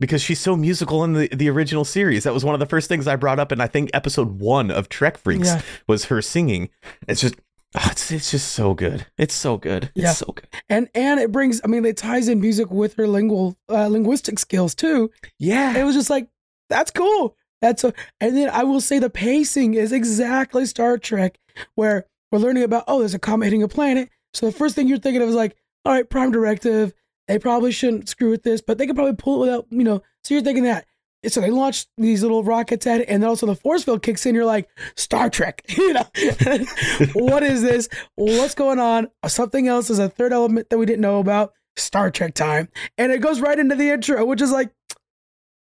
[SPEAKER 2] because she's so musical in the, the original series. That was one of the first things I brought up and I think episode one of Trek Freaks
[SPEAKER 1] Yeah.
[SPEAKER 2] was her singing. It's just ah, it's it's just so good. It's so good. It's
[SPEAKER 1] Yeah.
[SPEAKER 2] so good.
[SPEAKER 1] and and it brings. I mean, it ties in music with her lingual uh, linguistic skills too.
[SPEAKER 2] Yeah.
[SPEAKER 1] It was just like that's cool. That's a, and then I will say the pacing is exactly Star Trek, where we're learning about oh, there's a comet hitting a planet. So the first thing you're thinking of is like, all right, Prime Directive. They probably shouldn't screw with this, but they could probably pull it without, you know. So you're thinking that. So they launch these little rockets at it, and then also the force field kicks in. You're like, Star Trek, you know, what is this? What's going on? Something else is a third element that we didn't know about. Star Trek time, and it goes right into the intro, which is like,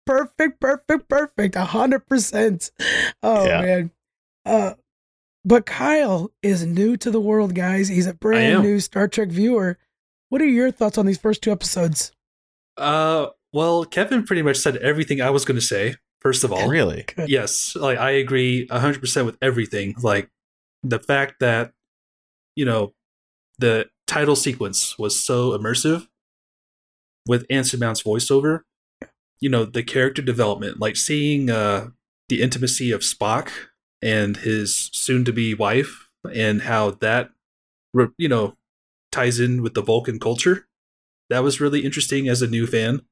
[SPEAKER 1] perfect, perfect, perfect, a hundred percent. Oh
[SPEAKER 2] Yeah.
[SPEAKER 1] man. Uh but Kyle is new to the world, guys. He's a brand new Star Trek viewer. What are your thoughts on these first two episodes?
[SPEAKER 3] Uh, well, Kevin pretty much said everything I was going to say. First of all,
[SPEAKER 2] Really?
[SPEAKER 1] Good.
[SPEAKER 3] yes, like I agree hundred percent with everything. Like the fact that you know the title sequence was so immersive with Anson Mount's voiceover. You know the character development, like seeing uh, the intimacy of Spock and his soon-to-be wife, and how that you know ties in with the Vulcan culture. That was really interesting as a new fan,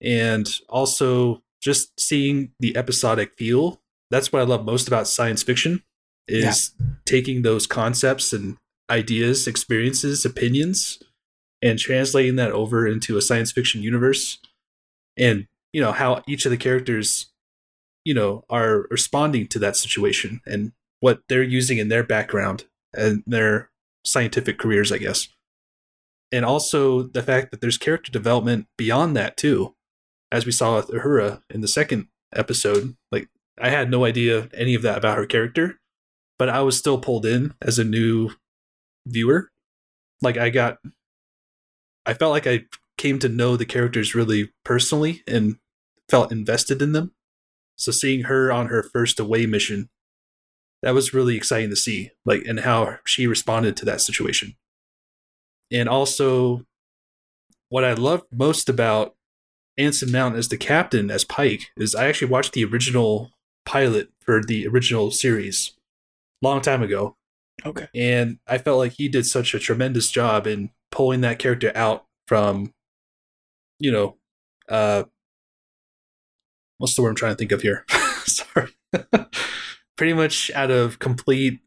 [SPEAKER 3] and also just seeing the episodic feel. That's what I love most about science fiction is taking those concepts and ideas, experiences, opinions, and translating that over into a science fiction universe. And you know how each of the characters, you know, are responding to that situation and what they're using in their background and their scientific careers, I guess. And also the fact that there's character development beyond that too, as we saw with Uhura in the second episode. Like I had no idea any of that about her character, but I was still pulled in as a new viewer. Like I got I felt like I came to know the characters really personally and felt invested in them. So seeing her on her first away mission, that was really exciting to see, like and how she responded to that situation. And also what I loved most about Anson Mount as the captain as Pike is I actually watched the original pilot for the original series long time ago
[SPEAKER 1] Okay.
[SPEAKER 3] and I felt like he did such a tremendous job in pulling that character out from, you know, uh, what's the word I'm trying to think of here? Sorry, pretty much out of complete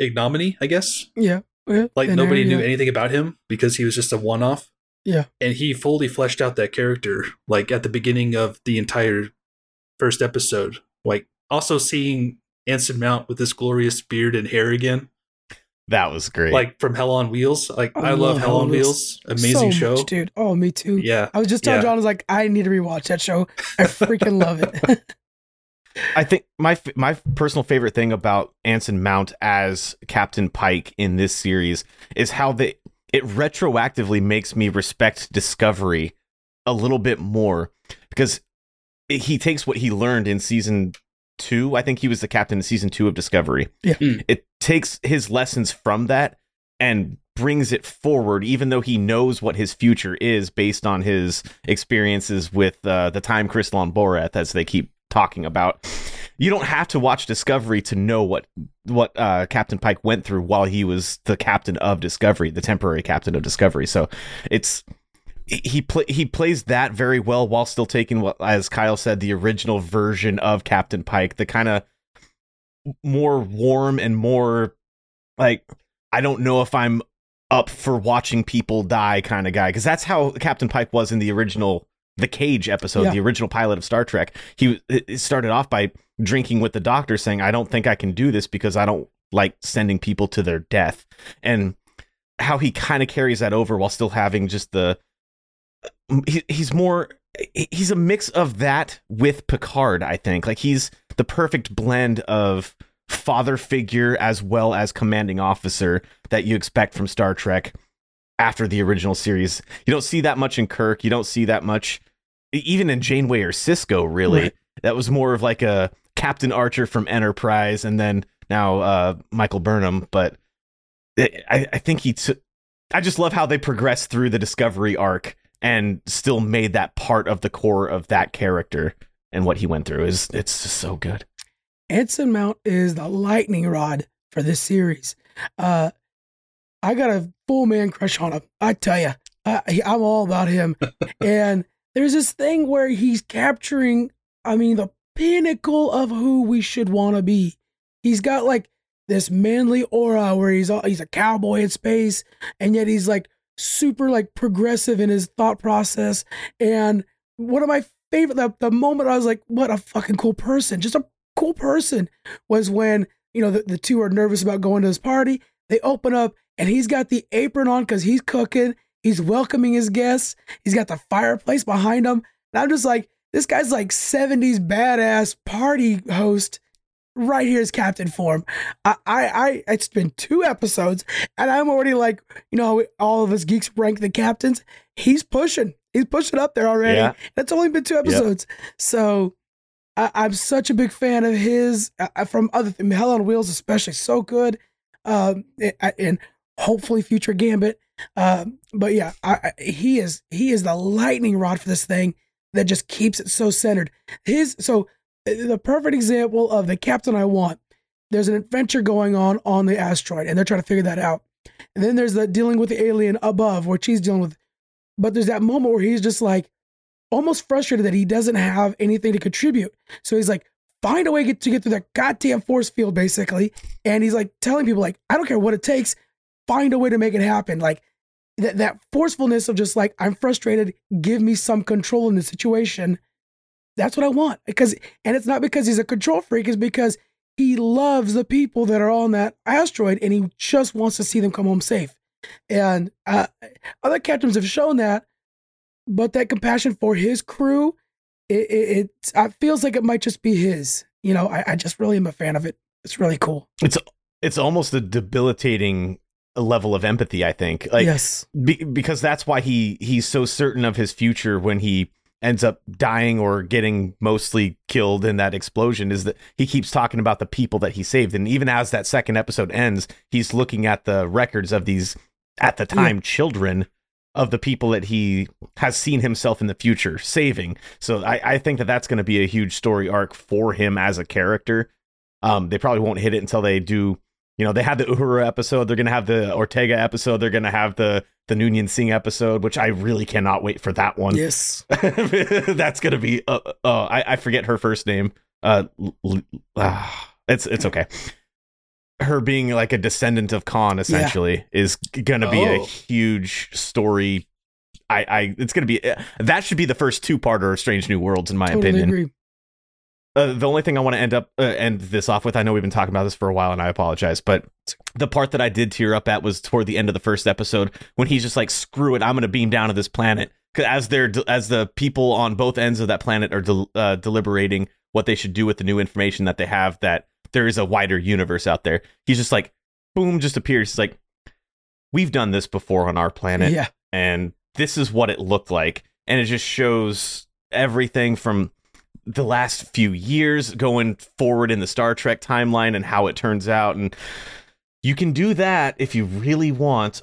[SPEAKER 3] ignominy, I guess.
[SPEAKER 1] Yeah. yeah.
[SPEAKER 3] Like
[SPEAKER 1] And
[SPEAKER 3] nobody knew
[SPEAKER 1] yeah.
[SPEAKER 3] anything about him because he was just a one-off.
[SPEAKER 1] Yeah.
[SPEAKER 3] and he fully fleshed out that character, like at the beginning of the entire first episode. Like also seeing Anson Mount with this glorious beard and hair again
[SPEAKER 2] That was great.
[SPEAKER 3] like from Hell on Wheels. Like
[SPEAKER 1] I
[SPEAKER 3] I, love
[SPEAKER 1] love
[SPEAKER 3] Hell on Wheels. Amazing
[SPEAKER 1] So
[SPEAKER 3] show.
[SPEAKER 1] much, dude. Oh, me too.
[SPEAKER 3] Yeah.
[SPEAKER 1] I was just telling
[SPEAKER 3] Yeah.
[SPEAKER 1] John, I was like, I need to rewatch that show. I freaking love it.
[SPEAKER 2] I think my my personal favorite thing about Anson Mount as Captain Pike in this series is how they it retroactively makes me respect Discovery a little bit more because it- he takes what he learned in season two. I think he was the captain in season two of Discovery.
[SPEAKER 1] Yeah.
[SPEAKER 3] Mm.
[SPEAKER 2] It takes his lessons from that and brings it forward, even though he knows what his future is based on his experiences with uh, the time crystal on Boreth, as they keep talking about. you don't have to watch Discovery to know what what uh, Captain Pike went through while he was the captain of Discovery, the temporary captain of Discovery. So it's he play he plays that very well while still taking what as Kyle said the original version of Captain Pike, the kind of more warm and more like I don't know if I'm up for watching people die kind of guy because that's how Captain Pike was in the original the Cage episode,
[SPEAKER 1] Yeah.
[SPEAKER 2] the original pilot of Star Trek. He it started off by drinking with the doctor, saying, "I don't think I can do this because I don't like sending people to their death," and how he kind of carries that over while still having just the uh, he, he's more he's a mix of that with Picard. I think like he's the perfect blend of father figure as well as commanding officer that you expect from Star Trek after the original series. You don't see that much in Kirk. You don't see that much even in Janeway or Sisko. Really,
[SPEAKER 1] Right.
[SPEAKER 2] that was more of like a Captain Archer from Enterprise, and then now uh, Michael Burnham. But it, I, I think he took. I just love how they progressed through the Discovery arc and still made that part of the core of that character and what he went through. Is it's just so good.
[SPEAKER 1] Anson Mount is the lightning rod for this series. Uh, I got a full man crush on him. I tell you, i i'm all about him. and there's this thing where he's capturing, I mean, the pinnacle of who we should want to be. He's got like this manly aura where he's all, he's a cowboy in space, and yet he's like super like progressive in his thought process. And one of my favorite, the, the moment I was like, what a fucking cool person, just a cool person was when you know the, the two are nervous about going to this party. They open up and he's got the apron on because he's cooking. He's welcoming his guests. He's got the fireplace behind him. And i'm just like this guy's like 70s badass party host right here is captain form. I i, I it's been two episodes and i'm already like you know how all of us geeks rank the captains. He's pushing. He's pushing up there already.
[SPEAKER 2] Yeah.
[SPEAKER 1] it's only been two episodes. So I, I'm such a big fan of his uh, from other th- Hell on Wheels, especially. So good, um, and, and hopefully future Gambit. Um, but yeah, I, I, he is he is the lightning rod for this thing that just keeps it so centered. His so uh, the perfect example of the captain I want. There's an adventure going on on the asteroid, and they're trying to figure that out. And then there's the dealing with the alien above, which he's dealing with. But there's that moment where he's just like almost frustrated that he doesn't have anything to contribute. So he's like, find a way get- to get through that goddamn force field, basically. And he's like telling people, like, I don't care what it takes, find a way to make it happen. Like that that forcefulness of just like, I'm frustrated, give me some control in the situation. That's what I want. Because and it's not because he's a control freak, it's because he loves the people that are on that asteroid and he just wants to see them come home safe. And uh, other captains have shown that, but that compassion for his crew, it, it, it, it feels like it might just be his. You know, I, I just really am a fan of it. It's really cool.
[SPEAKER 2] It's it's almost a debilitating level of empathy. I think. Like
[SPEAKER 1] yes.
[SPEAKER 2] be, because that's why he he's so certain of his future when he ends up dying or getting mostly killed in that explosion is that he keeps talking about the people that he saved. And even as that second episode ends he's looking at the records of these at the time children of the people that he has seen himself in the future saving. So i, I think that that's going to be a huge story arc for him as a character. Um, they probably won't hit it until they do you know, they had the Uhura episode. They're gonna have the Ortega episode. They're gonna have the the Noonien Singh episode, which I really cannot wait for that one.
[SPEAKER 1] Yes.
[SPEAKER 2] That's gonna be. Uh, uh, I, I forget her first name. Uh, ah, it's it's okay. Her being like a descendant of Khan essentially is gonna be a
[SPEAKER 3] Oh.
[SPEAKER 2] huge story. I, I it's gonna be uh, that should be the first two parter of Strange New Worlds in my
[SPEAKER 1] totally
[SPEAKER 2] opinion.
[SPEAKER 1] agree.
[SPEAKER 2] Uh, the only thing I want to end up uh, end this off with, I know we've been talking about this for a while, and I apologize, but the part that I did tear up at was toward the end of the first episode when he's just like, "Screw it, I'm going to beam down to this planet." As they're as the people on both ends of that planet are del- uh, deliberating what they should do with the new information that they have, that there is a wider universe out there. He's just like, boom, just appears. He's like, "We've done this before on our planet."
[SPEAKER 1] Yeah.
[SPEAKER 2] and this is what it looked like and it just shows everything from the last few years going forward in the Star Trek timeline and how it turns out and you can do that if you really want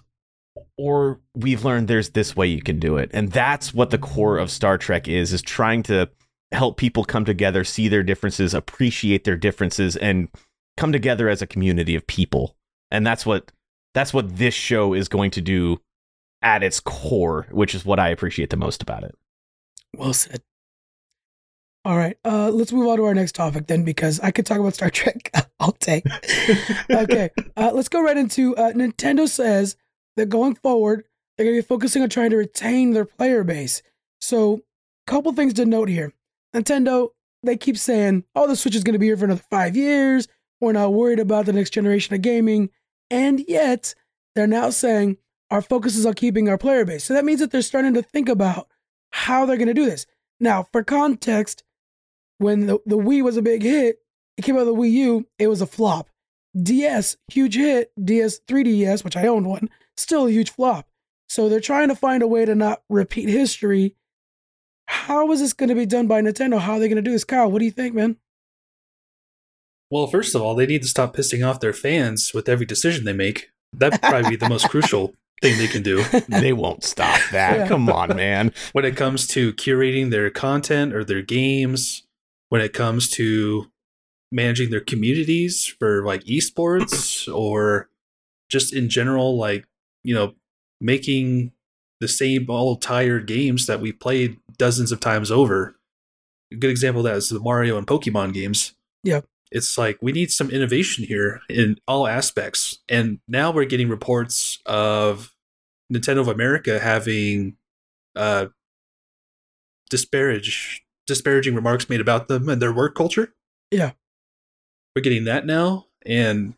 [SPEAKER 2] or we've learned there's this way you can do it and that's what the core of Star Trek is is trying to help people come together, see their differences, appreciate their differences, and come together as a community of people. And that's what that's what this show is going to do at its core, which is what I appreciate the most about it.
[SPEAKER 1] Well said. All right, uh, let's move on to our next topic then, because I could talk about Star Trek all day. okay, uh, let's go right into uh, Nintendo says that going forward, they're going to be focusing on trying to retain their player base. So, a couple things to note here. Nintendo, they keep saying, oh, the Switch is going to be here for another five years. We're not worried about the next generation of gaming. And yet, they're now saying our focus is on keeping our player base. So that means that they're starting to think about how they're going to do this. Now, for context, when the, the Wii was a big hit, it came out of the Wii U, it was a flop. DS, huge hit. DS 3DS, which I owned one, still a huge flop. So they're trying to find a way to not repeat history. How is this going to be done by Nintendo? How are they going to do this? Kyle, what do you think, man?
[SPEAKER 3] Well, first of all, they need to stop pissing off their fans with every decision they make. That'd probably be the most crucial thing they can do.
[SPEAKER 2] they won't stop that.
[SPEAKER 1] Yeah.
[SPEAKER 2] Come on, man.
[SPEAKER 3] When it comes to curating their content or their games, when it comes to managing their communities for like esports or just in general, like, you know, making the same old tired games that we played dozens of times over. A good example of that is the Mario and Pokemon games.
[SPEAKER 1] Yeah.
[SPEAKER 3] It's like we need some innovation here in all aspects. And now we're getting reports of Nintendo of America having uh disparage disparaging remarks made about them and their work culture.
[SPEAKER 1] Yeah.
[SPEAKER 3] We're getting that now. And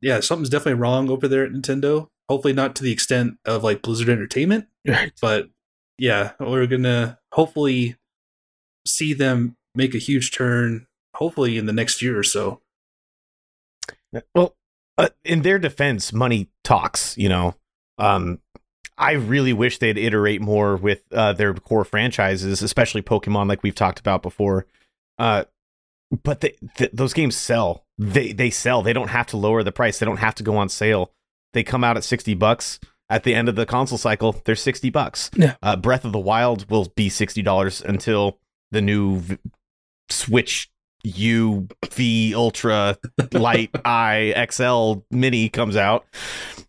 [SPEAKER 3] yeah, something's definitely wrong over there at Nintendo. Hopefully not to the extent of like Blizzard Entertainment,
[SPEAKER 1] Right.
[SPEAKER 3] but yeah, we're gonna hopefully see them make a huge turn. Hopefully in the next year or so.
[SPEAKER 2] Well, uh, in their defense, money talks. You know, um, I really wish they'd iterate more with uh, their core franchises, especially Pokemon, like we've talked about before. Uh, but they, th- those games sell. They they sell. They don't have to lower the price. They don't have to go on sale. They come out at sixty bucks at the end of the console cycle. They're sixty bucks.
[SPEAKER 1] Yeah.
[SPEAKER 2] Uh, Breath of the Wild will be sixty dollars until the new v- Switch U V Ultra Light I XL Mini comes out.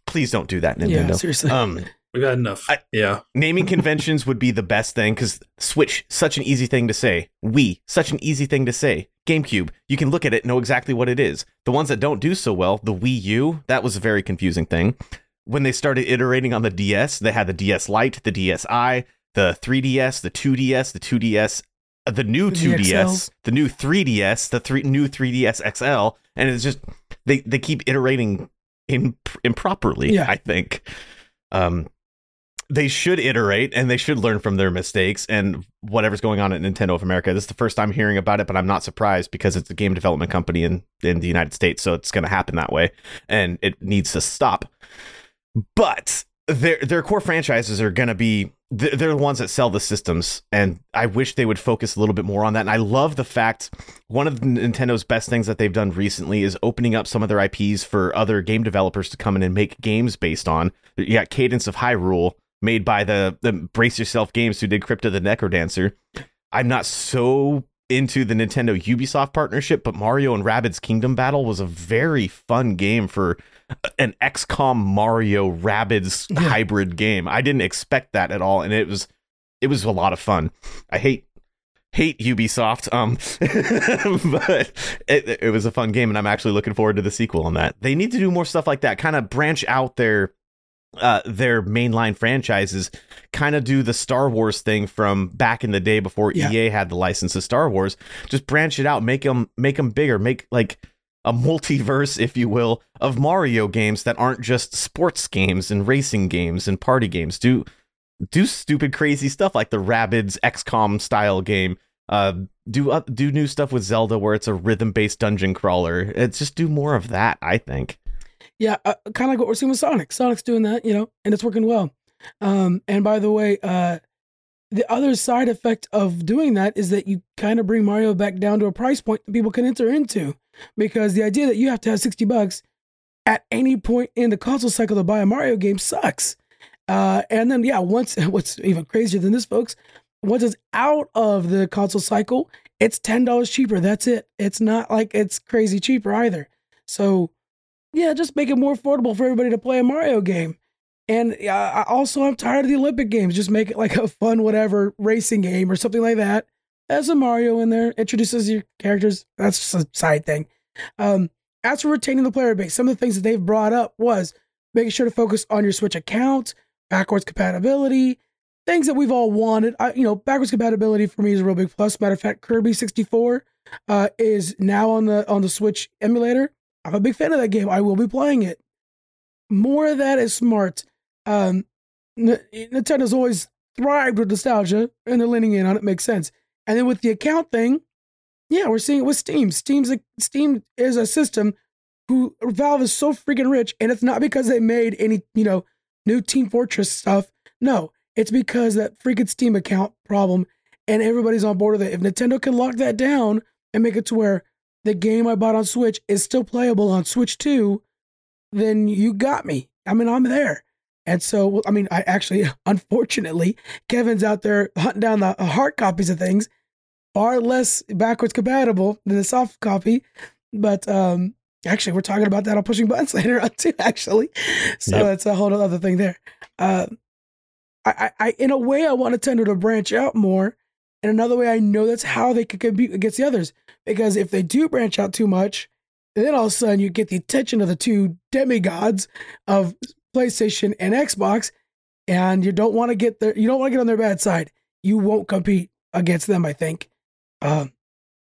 [SPEAKER 2] Please don't do that,
[SPEAKER 1] Yeah,
[SPEAKER 2] Nintendo.
[SPEAKER 1] seriously.
[SPEAKER 2] um,
[SPEAKER 3] We've had enough.
[SPEAKER 2] I-
[SPEAKER 3] yeah.
[SPEAKER 2] naming conventions would be the best thing because Switch, such an easy thing to say. Wii, such an easy thing to say. GameCube, you can look at it, know exactly what it is. The ones that don't do so well, the Wii U, that was a very confusing thing. When they started iterating on the DS, they had the DS Lite, the DSi, the 3DS, the 2DS, the 2DS, uh, the new
[SPEAKER 1] The
[SPEAKER 2] 2DS, the new 3DS, the three new 3DS XL, and it's just they they keep iterating in, improperly.
[SPEAKER 1] Yeah.
[SPEAKER 2] I think. Um, they should iterate and they should learn from their mistakes and whatever's going on at Nintendo of America. This is the first time hearing about it, but I'm not surprised because it's a game development company in, in the United States, so it's going to happen that way and it needs to stop. But their their core franchises are going to be they're the ones that sell the systems and I wish they would focus a little bit more on that. And I love the fact one of Nintendo's best things that they've done recently is opening up some of their IPs for other game developers to come in and make games based on. You got Cadence of Hyrule made by the the Brace Yourself Games who did Crypt of the NecroDancer. I'm not so into the Nintendo Ubisoft partnership, but Mario and Rabbids Kingdom Battle was a very fun game for an XCOM Mario Rabbids
[SPEAKER 1] Yeah.
[SPEAKER 2] hybrid game. I didn't expect that at all, and it was it was a lot of fun. I hate hate Ubisoft, um, but it, it was a fun game, and I'm actually looking forward to the sequel on that. They need to do more stuff like that, kind of branch out their uh, their mainline franchises, kind of do the Star Wars thing from back in the day before
[SPEAKER 1] Yeah.
[SPEAKER 2] EA had the license to Star Wars. Just branch it out, make them make them bigger, make like a multiverse, if you will, of Mario games that aren't just sports games and racing games and party games. Do do stupid, crazy stuff like the Rabbids XCOM style game. Uh, do uh, do new stuff with Zelda where it's a rhythm based dungeon crawler. It's just do more of that. I think.
[SPEAKER 1] Yeah, uh, kind of like what we're seeing with Sonic. Sonic's doing that, you know, and it's working well. Um, and by the way, uh, the other side effect of doing that is that you kind of bring Mario back down to a price point that people can enter into, because the idea that you have to have sixty bucks at any point in the console cycle to buy a Mario game sucks. Uh, and then yeah, once what's even crazier than this, folks, once it's out of the console cycle, it's ten dollars cheaper. That's it. It's not like it's crazy cheaper either. So yeah, just make it more affordable for everybody to play a Mario game. And also, I'm tired of the Olympic games. Just make it like a fun, whatever racing game or something like that. As a Mario in there, introduces your characters. That's just a side thing. Um, as for retaining the player base, some of the things that they've brought up was making sure to focus on your Switch account, backwards compatibility, things that we've all wanted. I, you know, backwards compatibility for me is a real big plus. Matter of fact, Kirby 64 uh, is now on the on the Switch emulator. I'm a big fan of that game. I will be playing it. More of that is smart. Um, N- Nintendo's always thrived with nostalgia, and they're leaning in on it. Makes sense. And then with the account thing, yeah, we're seeing it with Steam. Steam's a, Steam is a system who Valve is so freaking rich, and it's not because they made any you know new Team Fortress stuff. No, it's because that freaking Steam account problem, and everybody's on board with it. If Nintendo can lock that down and make it to where the game I bought on Switch is still playable on Switch 2, then you got me. I mean, I'm there. And so, I mean, I actually, unfortunately, Kevin's out there hunting down the hard copies of things, far less backwards compatible than the soft copy. But um, actually, we're talking about that on pushing buttons later on too. Actually, so
[SPEAKER 2] Yep.
[SPEAKER 1] that's a whole other thing there. Uh, I, I, I, in a way, I want Nintendo to branch out more. And another way, I know that's how they could compete against the others. Because if they do branch out too much, then all of a sudden you get the attention of the two demigods of PlayStation and Xbox, and you don't want to get their you don't want to get on their bad side. You won't compete against them, I think, um,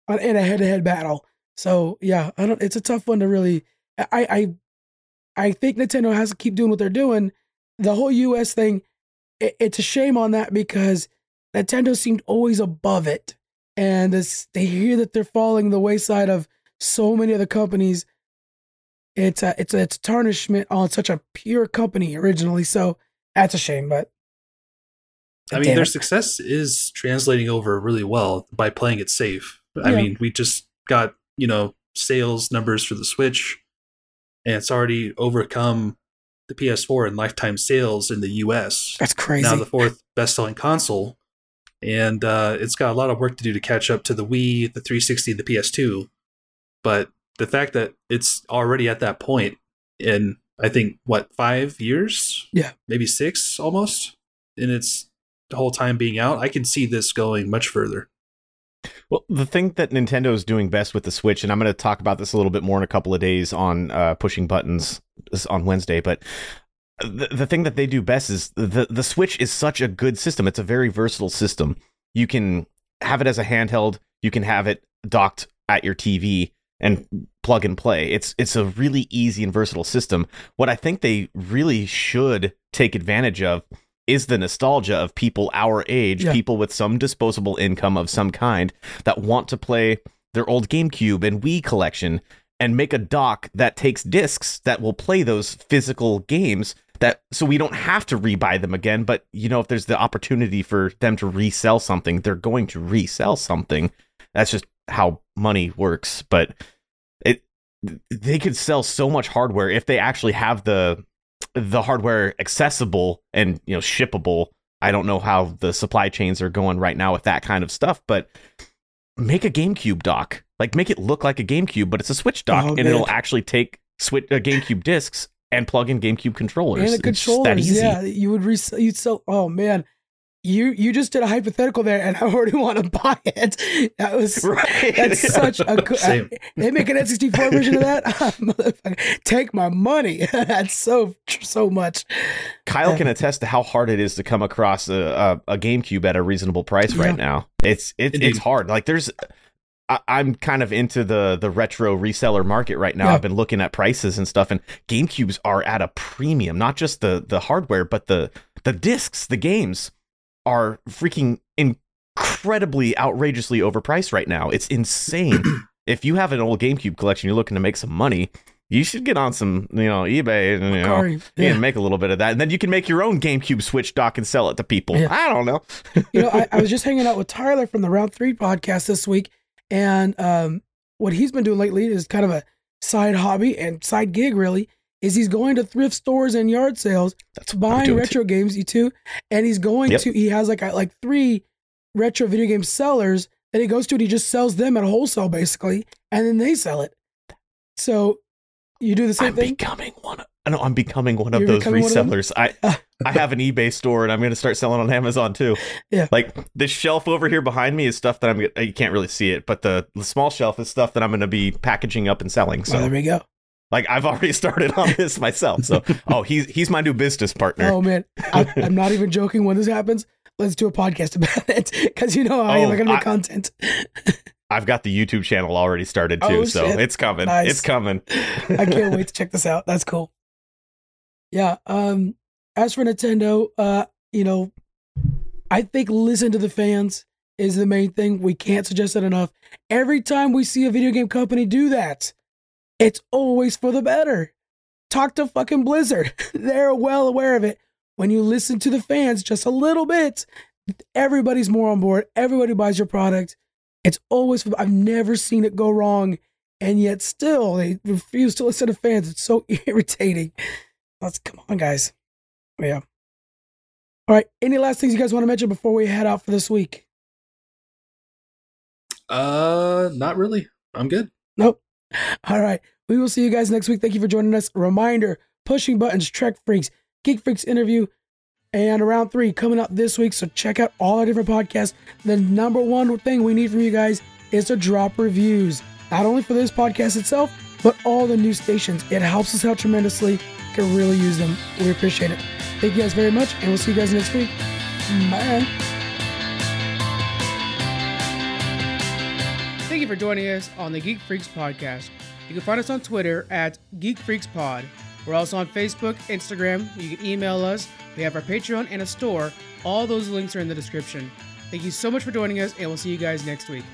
[SPEAKER 1] in a head-to-head battle. So yeah, I don't. It's a tough one to really. I I I think Nintendo has to keep doing what they're doing. The whole U.S. thing, it, it's a shame on that because Nintendo seemed always above it, and this, they hear that they're falling the wayside of so many other companies. It's a it's a it's a tarnishment on such a pure company originally. So that's a shame, but
[SPEAKER 3] I mean, their
[SPEAKER 1] it.
[SPEAKER 3] success is translating over really well by playing it safe. I mean, we just got, you know, sales numbers for the Switch, and it's already overcome the PS4 in lifetime sales in the US.
[SPEAKER 1] that's crazy.
[SPEAKER 3] Now the fourth best selling console. And uh, it's got a lot of work to do to catch up to the Wii, the 360, the PS2. But the fact that it's already at that point in, I think, what, five years?
[SPEAKER 1] Yeah.
[SPEAKER 3] Maybe six almost in its the whole time being out, I can see this going much further.
[SPEAKER 2] Well, the thing that Nintendo is doing best with the Switch, and I'm going to talk about this a little bit more in a couple of days on uh, pushing buttons on Wednesday, but the, the thing that they do best is the the Switch is such a good system. It's a very versatile system. You can have it as a handheld. You can have it docked at your TV and plug and play. It's it's a really easy and versatile system. What I think they really should take advantage of is the nostalgia of people our age,
[SPEAKER 1] Yeah.
[SPEAKER 2] people with some disposable income of some kind that want to play their old GameCube and Wii collection and make a dock that takes discs that will play those physical games that so we don't have to rebuy them again but you know if there's the opportunity for them to resell something they're going to resell something. That's just how money works but it they could sell so much hardware if they actually have the the hardware accessible and you know shippable. I don't know how the supply chains are going right now with that kind of stuff but make a gamecube dock. Like make it look like a gamecube but it's a switch dock
[SPEAKER 1] Oh,
[SPEAKER 2] and
[SPEAKER 1] man.
[SPEAKER 2] it'll actually take switch uh, gamecube discs and plug in gamecube controllers
[SPEAKER 1] and the
[SPEAKER 2] It's that
[SPEAKER 1] controllers,
[SPEAKER 2] easy.
[SPEAKER 1] yeah, you would res- you'd sell. Oh man, you you just did a hypothetical there, and I already want to buy it. That was
[SPEAKER 2] right
[SPEAKER 1] that's such a good.
[SPEAKER 3] Uh, Same.
[SPEAKER 1] they make an N64 version of that. Ah, Take my money. that's so so much.
[SPEAKER 2] Kyle can uh, attest to how hard it is to come across a, a, a GameCube at a reasonable price
[SPEAKER 1] Yeah.
[SPEAKER 2] right now. It's it,
[SPEAKER 3] Indeed.
[SPEAKER 2] it's hard. Like there's, I, I'm kind of into the the retro reseller market right now.
[SPEAKER 1] Yeah.
[SPEAKER 2] I've been looking at prices and stuff, and GameCubes are at a premium. Not just the the hardware, but the the discs, the games are freaking incredibly outrageously overpriced right now. It's insane. if you have an old GameCube collection, you're looking to make some money. You should get on some, you know, eBay and you know, yeah.
[SPEAKER 1] Yeah.
[SPEAKER 2] and make a little bit of that, and then you can make your own GameCube Switch dock and sell it to people.
[SPEAKER 1] Yeah.
[SPEAKER 2] I don't know.
[SPEAKER 1] you know, I, I was just hanging out with Tyler from the Round Three podcast this week, and um, what he's been doing lately is kind of a side hobby and side gig. Really, is he's going to thrift stores and yard sales,
[SPEAKER 2] That's
[SPEAKER 1] buying retro games. You too, and he's going
[SPEAKER 2] Yep.
[SPEAKER 1] to. He has like a, like three retro video game sellers that he goes to and he just sells them at wholesale basically, and then they sell it. So you do the same
[SPEAKER 2] I'm
[SPEAKER 1] thing.
[SPEAKER 2] becoming one. Of, no, I'm becoming one of
[SPEAKER 1] You're
[SPEAKER 2] those
[SPEAKER 1] becoming one of
[SPEAKER 2] resellers. I I have an eBay store and I'm going to start selling on Amazon too.
[SPEAKER 1] Yeah.
[SPEAKER 2] Like this shelf over here behind me is stuff that I'm. You can't really see it, but the, the small shelf is stuff that I'm going to be packaging up and selling.
[SPEAKER 1] So there we go.
[SPEAKER 2] like I've already started on this myself. So oh, he's he's my new business partner.
[SPEAKER 1] Oh man, I, I'm not even joking. When this happens, let's do a podcast about it because you know how I am
[SPEAKER 2] Oh,
[SPEAKER 1] looking at
[SPEAKER 2] I-
[SPEAKER 1] content.
[SPEAKER 2] I've got the YouTube channel already started too,
[SPEAKER 1] Oh,
[SPEAKER 2] so it's coming.
[SPEAKER 1] Nice.
[SPEAKER 2] It's coming.
[SPEAKER 1] I can't wait to check this out. That's cool. Yeah. Um. As for Nintendo, uh, you know, I think listen to the fans is the main thing. We can't suggest it enough. Every time we see a video game company do that, it's always for the better. Talk to fucking Blizzard. They're well aware of it. When you listen to the fans just a little bit, everybody's more on board. Everybody buys your product. It's always for, I've never seen it go wrong and yet still they refuse to listen to fans. It's so irritating. Let's come on, guys. Yeah. All right. Any last things you guys want to mention before we head out for this week?
[SPEAKER 3] Uh, not really. I'm good.
[SPEAKER 1] Nope. All right. We will see you guys next week. Thank you for joining us. Reminder Pushing Buttons, Trek Freaks, Geek Freaks interview, and round three coming up this week. So check out all our different podcasts. The number one thing we need from you guys is to drop reviews, not only for this podcast itself, but all the new stations. It helps us out tremendously. Can really use them. We appreciate it. Thank you guys very much, and we'll see you guys next week. Bye. Thank you for joining us on the Geek Freaks podcast. You can find us on Twitter at Geek Freaks Pod. We're also on Facebook, Instagram. You can email us. We have our Patreon and a store. All those links are in the description. Thank you so much for joining us, and we'll see you guys next week.